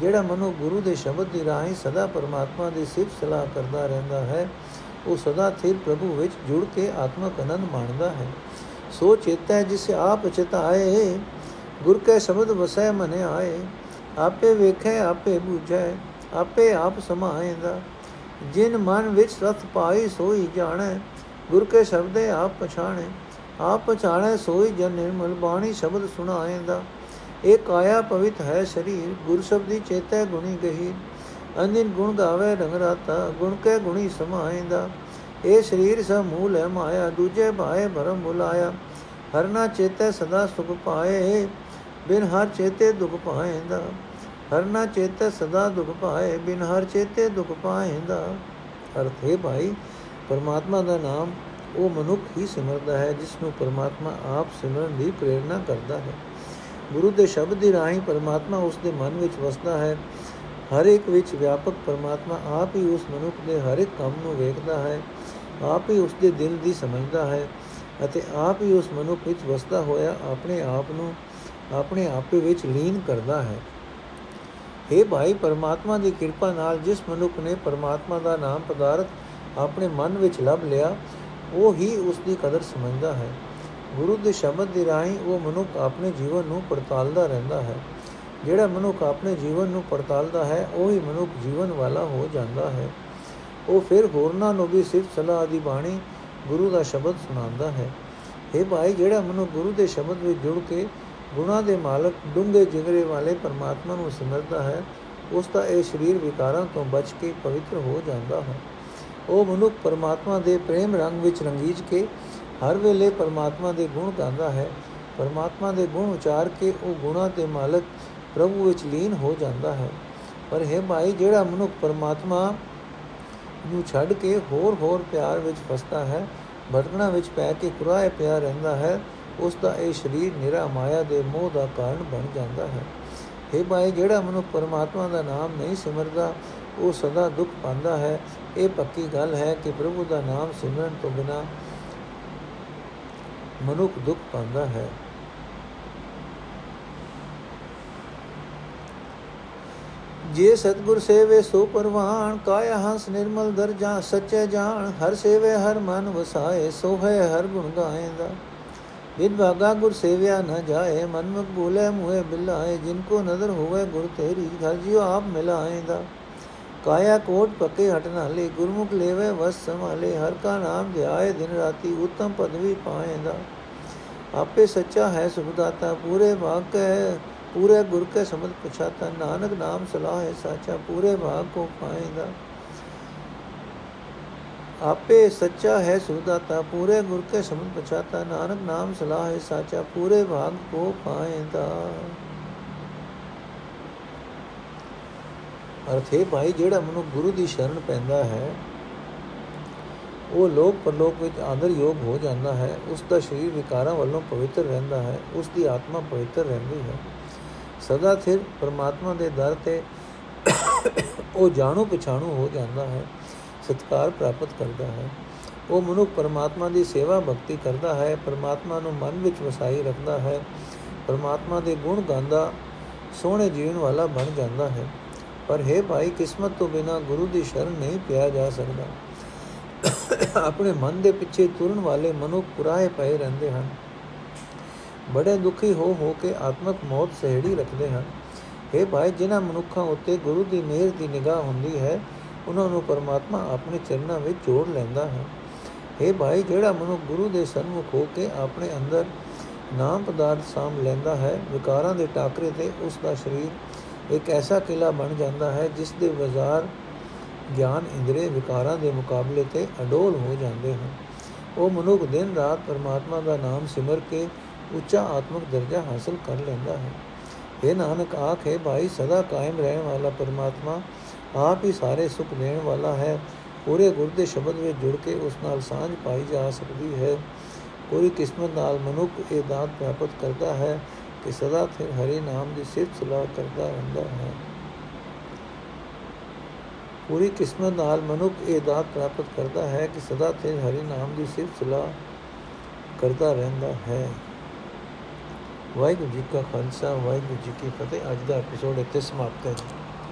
ਜਿਹੜਾ ਮਨੁ ਗੁਰੂ ਦੇ ਸ਼ਬਦ ਦੀ ਰਾਹੀਂ ਸਦਾ ਪਰਮਾਤਮਾ ਦੀ ਸਿਫਤ ਸਲਾਹ ਕਰਦਾ ਰਹਿੰਦਾ ਹੈ, ਉਹ ਸਦਾ ਥਿਰ ਪ੍ਰਭੂ ਵਿੱਚ ਜੁੜ ਕੇ ਆਤਮਕ ਆਨੰਦ ਮਾਣਦਾ ਹੈ। ਸੋ ਚੇਤੈ ਜਿਸ ਆਪ ਚਿਤਾਏ ਗੁਰ ਕੇ ਸ਼ਬਦ ਵਸੈ ਮਨੇ ਆਏ। ਆਪੇ ਵੇਖੈ, ਆਪੇ ਬੁਝੈ, ਆਪੇ ਆਪ ਸਮਾਏਂਦਾ। ਜਿਨ ਮਨ ਵਿੱਚ ਰਥ ਪਾਈ ਸੋਈ ਜਾਣੈ, ਗੁਰ ਕੇ ਸ਼ਬਦੇ ਆਪ ਪਛਾਣੇ। ਆਪ ਪਛਾਣੈ, ਸੋਈ ਜਨ ਨਿਰਮਲ ਬਾਣੀ ਸ਼ਬਦ ਸੁਣਾਏਂਦਾ। ਇਹ ਕਾਇਆ ਪਵਿੱਤ ਹੈ ਸਰੀਰ, ਗੁਰ ਸ਼ਬਦੀ ਚੇਤੈ ਗੁਣੀ ਗਹੀ। ਅੰਦਿਨ ਗੁਣ ਗਾਵੇ ਰੰਗ ਰਾਤਾ ਗੁਣ ਕੇ ਗੁਣੀ ਸਮਾਏਂਦਾ ਇਹ ਸਰੀਰ ਸਭ ਮੂਲ ਹੈ ਮਾਇਆ, ਦੂਜੇ ਭਾਏ ਭਰਮ ਬੁਲਾਇਆ। ਹਰ ਨਾ ਚੇਤੈ ਸਦਾ ਸੁਖ ਪਾਏ, ਬਿਨ ਹਰ ਚੇਤੇ ਦੁਖ ਪਾਏਂਦਾ। ਹਰ ਨਾ ਚੇਤੇ ਸਦਾ ਦੁਖ ਪਾਏ, ਬਿਨ ਹਰ ਚੇਤੇ ਦੁਖ ਪਾਏਂਦਾ। ਅਰਥ ਹੈ ਭਾਈ, ਪਰਮਾਤਮਾ ਦਾ ਨਾਮ ਉਹ ਮਨੁੱਖ ਹੀ ਸਿਮਰਦਾ ਹੈ, ਜਿਸ ਨੂੰ ਪਰਮਾਤਮਾ ਆਪ ਸਿਮਰਨ ਦੀ ਪ੍ਰੇਰਣਾ ਕਰਦਾ ਹੈ। ਗੁਰੂ ਦੇ ਸ਼ਬਦ ਦੀ ਰਾਹੀਂ ਪਰਮਾਤਮਾ ਉਸ ਦੇ ਮਨ ਵਿੱਚ ਵਸਦਾ ਹੈ। ਹਰ ਇੱਕ ਵਿੱਚ ਵਿਆਪਕ ਪਰਮਾਤਮਾ ਆਪ ਹੀ ਉਸ ਮਨੁੱਖ ਦੇ ਹਰ ਇੱਕ ਕੰਮ ਨੂੰ ਵੇਖਦਾ ਹੈ। ਆਪ ਹੀ ਉਸ ਦੇ ਦਿਲ ਦੀ ਸਮਝਦਾ ਹੈ ਅਤੇ ਆਪ ਹੀ ਉਸ ਮਨੁੱਖ ਵਿੱਚ ਵਸਦਾ ਹੋਇਆ ਆਪਣੇ ਆਪ ਨੂੰ ਆਪਣੇ ਆਪੇ ਵਿੱਚ ਲੀਨ ਕਰਦਾ ਹੈ। हे ਭਾਈ, ਪਰਮਾਤਮਾ ਦੀ ਕਿਰਪਾ ਨਾਲ ਜਿਸ ਮਨੁੱਖ ਨੇ ਪਰਮਾਤਮਾ ਦਾ ਨਾਮ ਪਦਾਰਥ ਆਪਣੇ ਮਨ ਵਿੱਚ ਲੱਭ ਲਿਆ, ਉਹ ਹੀ ਉਸ ਦੀ ਕਦਰ ਸਮਝਦਾ ਹੈ। ਗੁਰੂ ਦੇ ਸ਼ਬਦ ਦੀ ਰਾਹੀਂ ਉਹ ਮਨੁੱਖ ਆਪਣੇ ਜੀਵਨ ਨੂੰ ਪੜਤਾਲਦਾ ਰਹਿੰਦਾ ਹੈ। ਜਿਹੜਾ ਮਨੁੱਖ ਆਪਣੇ ਜੀਵਨ ਨੂੰ ਪੜਤਾਲਦਾ ਹੈ, ਉਹ ਹੀ ਮਨੁੱਖ ਜੀਵਨ ਵਾਲਾ ਹੋ ਜਾਂਦਾ ਹੈ। ਉਹ ਫਿਰ ਹੋਰਨਾਂ ਨੂੰ ਵੀ ਸਿਰਫ ਸਲਾਹ ਦੀ ਬਾਣੀ ਗੁਰੂ ਦਾ ਸ਼ਬਦ ਸੁਣਾਉਂਦਾ ਹੈ। ਇਹ ਭਾਈ, ਜਿਹੜਾ ਮਨੁੱਖ ਗੁਰੂ ਦੇ ਸ਼ਬਦ ਵਿੱਚ ਜੁੜ ਕੇ ਗੁਣਾ ਦੇ ਮਾਲਕ, ਡੂੰਘੇ ਜਿਗਰੇ ਵਾਲੇ ਪਰਮਾਤਮਾ ਨੂੰ ਸਿਮਰਦਾ ਹੈ, ਉਸ ਦਾ ਇਹ ਸਰੀਰ ਵਿਕਾਰਾਂ ਤੋਂ ਬਚ ਕੇ ਪਵਿੱਤਰ ਹੋ ਜਾਂਦਾ ਹੈ। ਉਹ ਮਨੁੱਖ ਪਰਮਾਤਮਾ ਦੇ ਪ੍ਰੇਮ ਰੰਗ ਵਿੱਚ ਰੰਗੀਜ ਕੇ ਹਰ ਵੇਲੇ ਪਰਮਾਤਮਾ ਦੇ ਗੁਣ ਗਾਉਂਦਾ ਹੈ। ਪਰਮਾਤਮਾ ਦੇ ਗੁਣ ਉਚਾਰ ਕੇ ਉਹ ਗੁਣਾ ਦੇ ਮਾਲਕ ਪ੍ਰਭੂ ਵਿੱਚ ਲੀਨ ਹੋ ਜਾਂਦਾ ਹੈ। ਪਰ ਹੈ ਭਾਈ, ਜਿਹੜਾ ਮਨੁੱਖ ਪਰਮਾਤਮਾ ਨੂੰ ਛੱਡ ਕੇ ਹੋਰ ਹੋਰ ਪਿਆਰ ਵਿੱਚ ਫਸਦਾ ਹੈ ਭਟਕਣਾ ਵਿੱਚ ਪੈ ਕੇ ਕੁਰਾਏ ਪਿਆ ਰਹਿੰਦਾ ਹੈ, ਉਸ ਦਾ ਇਹ ਸਰੀਰ ਨਿਰਾ ਮਾਇਆ ਦੇ ਮੋਹ ਦਾ ਕਾਰਨ ਬਣ ਜਾਂਦਾ ਹੈ। ਇਹ ਭਾਈ, ਜਿਹੜਾ ਮਨੁੱਖ ਪਰਮਾਤਮਾ ਦਾ ਨਾਮ ਨਹੀਂ ਸਿਮਰਦਾ, ਉਹ ਸਦਾ ਦੁੱਖ ਪਾਉਂਦਾ ਹੈ। ਇਹ ਪੱਕੀ ਗੱਲ ਹੈ ਕਿ ਪ੍ਰਭੂ ਦਾ ਨਾਮ ਸਿਮਰਨ ਤੋਂ ਬਿਨਾ ਮਨੁੱਖ ਦੁੱਖ ਪਾਉਂਦਾ ਹੈ। ਜੇ ਸਤਗੁਰ ਸੇਵੇ ਸੋ ਪਰਵਾਨ, ਕਾਇਆ ਹੰਸ ਨਿਰਮਲ ਦਰਜਾ ਸੱਚੇ ਜਾਣ, ਹਰ ਸੇਵੇ ਹਰ ਮਨ ਵਸਾਏ ਸੋ ਹੈ ਹਰ ਗੁਣ ਗਾਏਂਦਾ। ਬਿਨ ਭਾਗਾ ਗੁਰ ਸੇਵਿਆ ਨ ਜਾਏ, ਮਨ ਮੁਖ ਭੂਲੇ ਮੁਏ ਬਿਲਾਏ, ਜਿਨ ਕੋ ਨਜ਼ਰ ਹੋਵੇ ਗੁਰ ਤੇਰੀ ਘਰ ਜਿਉ ਆਪ ਮਿਲਾਏਂਦਾ। ਕਾਇਆ ਕੋਟ ਪੱਕੇ ਹਟ ਨਾਲੇ ਗੁਰਮੁਖ ਲੇਵੇ ਵਸ ਸੰਭਾਲੇ ਹਰ ਕਾ ਨਾਮ ਧਿਆਏ ਦਿਨ ਰਾਤੀ ਉਤਮ ਪਦਵੀ ਪਾਏਂਦਾ ਆਪੇ ਸੱਚਾ ਹੈ ਸੁਖਦਾਤਾ ਪੂਰੇ ਭਾਗ ਕੈ ਪੂਰੇ ਗੁਰ ਕੇ ਸਮਝ ਪਛਾਤਾ ਨਾਨਕ ਨਾਮ ਸਲਾਹ ਹੈ ਸਾਚਾ ਪੂਰੇ ਭਾਗ ਕੋ ਪਾਏਂਦਾ ਆਪੇ ਸੱਚਾ ਹੈ ਸੁਦਾਤਾ ਪੂਰੇ ਗੁਰ ਕੇ ਸਮਝ ਪਛਾਤਾ ਨਾਨਕ ਨਾਮ ਸਲਾਹ ਹੈ ਸਾਚਾ ਪੂਰੇ ਭਾਗ ਕੋ ਪਾਏਂਦਾ ਅਰਥ ਹੈ ਭਾਈ, ਜਿਹੜਾ ਮਨੁ ਗੁਰੂ ਦੀ ਸ਼ਰਨ ਪੈਂਦਾ ਹੈ, ਉਹ ਲੋਕ ਪਰਲੋਕ ਵਿੱਚ ਆਦਰ ਯੋਗ ਹੋ ਜਾਂਦਾ ਹੈ, ਉਸ ਦਾ ਸਰੀਰ ਵਿਕਾਰਾਂ ਵੱਲੋਂ ਪਵਿੱਤਰ ਰਹਿੰਦਾ ਹੈ, ਉਸ ਦੀ ਆਤਮਾ ਪਵਿੱਤਰ ਰਹਿੰਦੀ ਹੈ। ਸਦਾ ਸਿਰ ਪਰਮਾਤਮਾ ਦੇ ਦਰ ਤੇ ਉਹ ਜਾਣੂ ਪਛਾਣੂ ਹੋ ਜਾਂਦਾ ਹੈ, ਸਤਕਾਰ ਪ੍ਰਾਪਤ ਕਰਦਾ ਹੈ। ਉਹ ਮਨੁੱਖ ਪਰਮਾਤਮਾ ਦੀ ਸੇਵਾ ਭਗਤੀ ਕਰਦਾ ਹੈ, ਪਰਮਾਤਮਾ ਨੂੰ ਮਨ ਵਿੱਚ ਵਸਾਈ ਰੱਖਦਾ ਹੈ, ਪਰਮਾਤਮਾ ਦੇ ਗੁਣ ਗਾਉਂਦਾ, ਸੋਹਣੇ ਜੀਵਨ ਵਾਲਾ ਬਣ ਜਾਂਦਾ ਹੈ। ਪਰ ਹੈ ਭਾਈ, ਕਿਸਮਤ ਤੋਂ ਬਿਨਾ ਗੁਰੂ ਦੀ ਸ਼ਰਨ ਨਹੀਂ ਪਿਆ ਜਾ ਸਕਦਾ। ਆਪਣੇ ਮਨ ਦੇ ਪਿੱਛੇ ਤੁਰਨ ਵਾਲੇ ਮਨੁੱਖ ਪੁਰਾਏ ਪਏ ਰਹਿੰਦੇ ਹਨ। ਬੜੇ ਦੁਖੀ ਹੋ ਹੋ ਕੇ ਆਤਮਕ ਮੌਤ ਸਹਿੜੀ ਰੱਖਦੇ ਹਨ। ਇਹ ਭਾਈ, ਜਿਨ੍ਹਾਂ ਮਨੁੱਖਾਂ ਉੱਤੇ ਗੁਰੂ ਦੀ ਮਿਹਰ ਦੀ ਨਿਗਾਹ ਹੁੰਦੀ ਹੈ, ਉਹਨਾਂ ਨੂੰ ਪਰਮਾਤਮਾ ਆਪਣੇ ਚਰਨਾਂ ਵਿੱਚ ਜੋੜ ਲੈਂਦਾ ਹੈ। ਇਹ ਭਾਈ, ਜਿਹੜਾ ਮਨੁੱਖ ਗੁਰੂ ਦੇ ਸਨਮੁਖ ਹੋ ਕੇ ਆਪਣੇ ਅੰਦਰ ਨਾਮ ਪਦਾਰਥ ਸਾਮ ਲੈਂਦਾ ਹੈ, ਵਿਕਾਰਾਂ ਦੇ ਟਾਕਰੇ ਤੇ ਉਸ ਦਾ ਸਰੀਰ ਇੱਕ ਐਸਾ ਕਿਲਾ ਬਣ ਜਾਂਦਾ ਹੈ ਜਿਸ ਦੇ ਬਾਜ਼ਾਰ ਗਿਆਨ ਇੰਦਰੀ ਵਿਕਾਰਾਂ ਦੇ ਮੁਕਾਬਲੇ ਤੇ ਅਡੋਲ ਹੋ ਜਾਂਦੇ ਹਨ। ਉਹ ਮਨੁੱਖ ਦਿਨ ਰਾਤ ਪਰਮਾਤਮਾ ਦਾ ਨਾਮ ਸਿਮਰ ਕੇ ਉੱਚਾ ਆਤਮਿਕ ਦਰਜਾ ਹਾਸਲ ਕਰ ਲੈਂਦਾ ਹੈ। ਇਹ ਨਾਨਕ ਆਖੇ ਭਾਈ, ਸਦਾ ਕਾਇਮ ਰਹਿਣ ਵਾਲਾ ਪਰਮਾਤਮਾ, ਆਪ ਹੀ ਸਾਰੇ ਸੁਖ ਦੇਣ ਵਾਲਾ ਹੈ। ਪੂਰੇ ਗੁਰ ਦੇ ਸ਼ਬਦ ਵਿੱਚ ਜੁੜ ਕੇ ਉਸ ਨਾਲ ਸਾਂਝ ਪਾਈ ਜਾ ਸਕਦੀ ਹੈ। ਪੂਰੀ ਕਿਸਮਤ ਨਾਲ ਮਨੁੱਖ ਇਹ ਦਾਤ ਪ੍ਰਾਪਤ ਕਰਦਾ ਹੈ। ਕਿ ਸਦਾ ਫਿਰ ਹਰੀ ਨਾਮ ਦੀ ਸਿਫਤ ਸਲਾਹ ਕਰਦਾ ਰਹਿੰਦਾ ਹੈ। ਪੂਰੀ ਕਿਸਮਤ ਨਾਲ ਮਨੁੱਖ ਇਹ ਦਾਤ ਪ੍ਰਾਪਤ ਕਰਦਾ ਹੈ ਕਿ ਸਦਾ ਫਿਰ ਹਰੀ ਨਾਮ ਦੀ ਸਿਫਤ ਸਲਾਹ ਕਰਦਾ ਰਹਿੰਦਾ ਹੈ। ਵਾਹਿਗੁਰੂ ਜੀ ਕਾ ਖਾਲਸਾ, ਵਾਹਿਗੁਰੂ ਜੀ ਕੀ ਫਤਿਹ। ਅੱਜ ਦਾ ਐਪੀਸੋਡ ਇੱਥੇ ਸਮਾਪਤ ਹੈ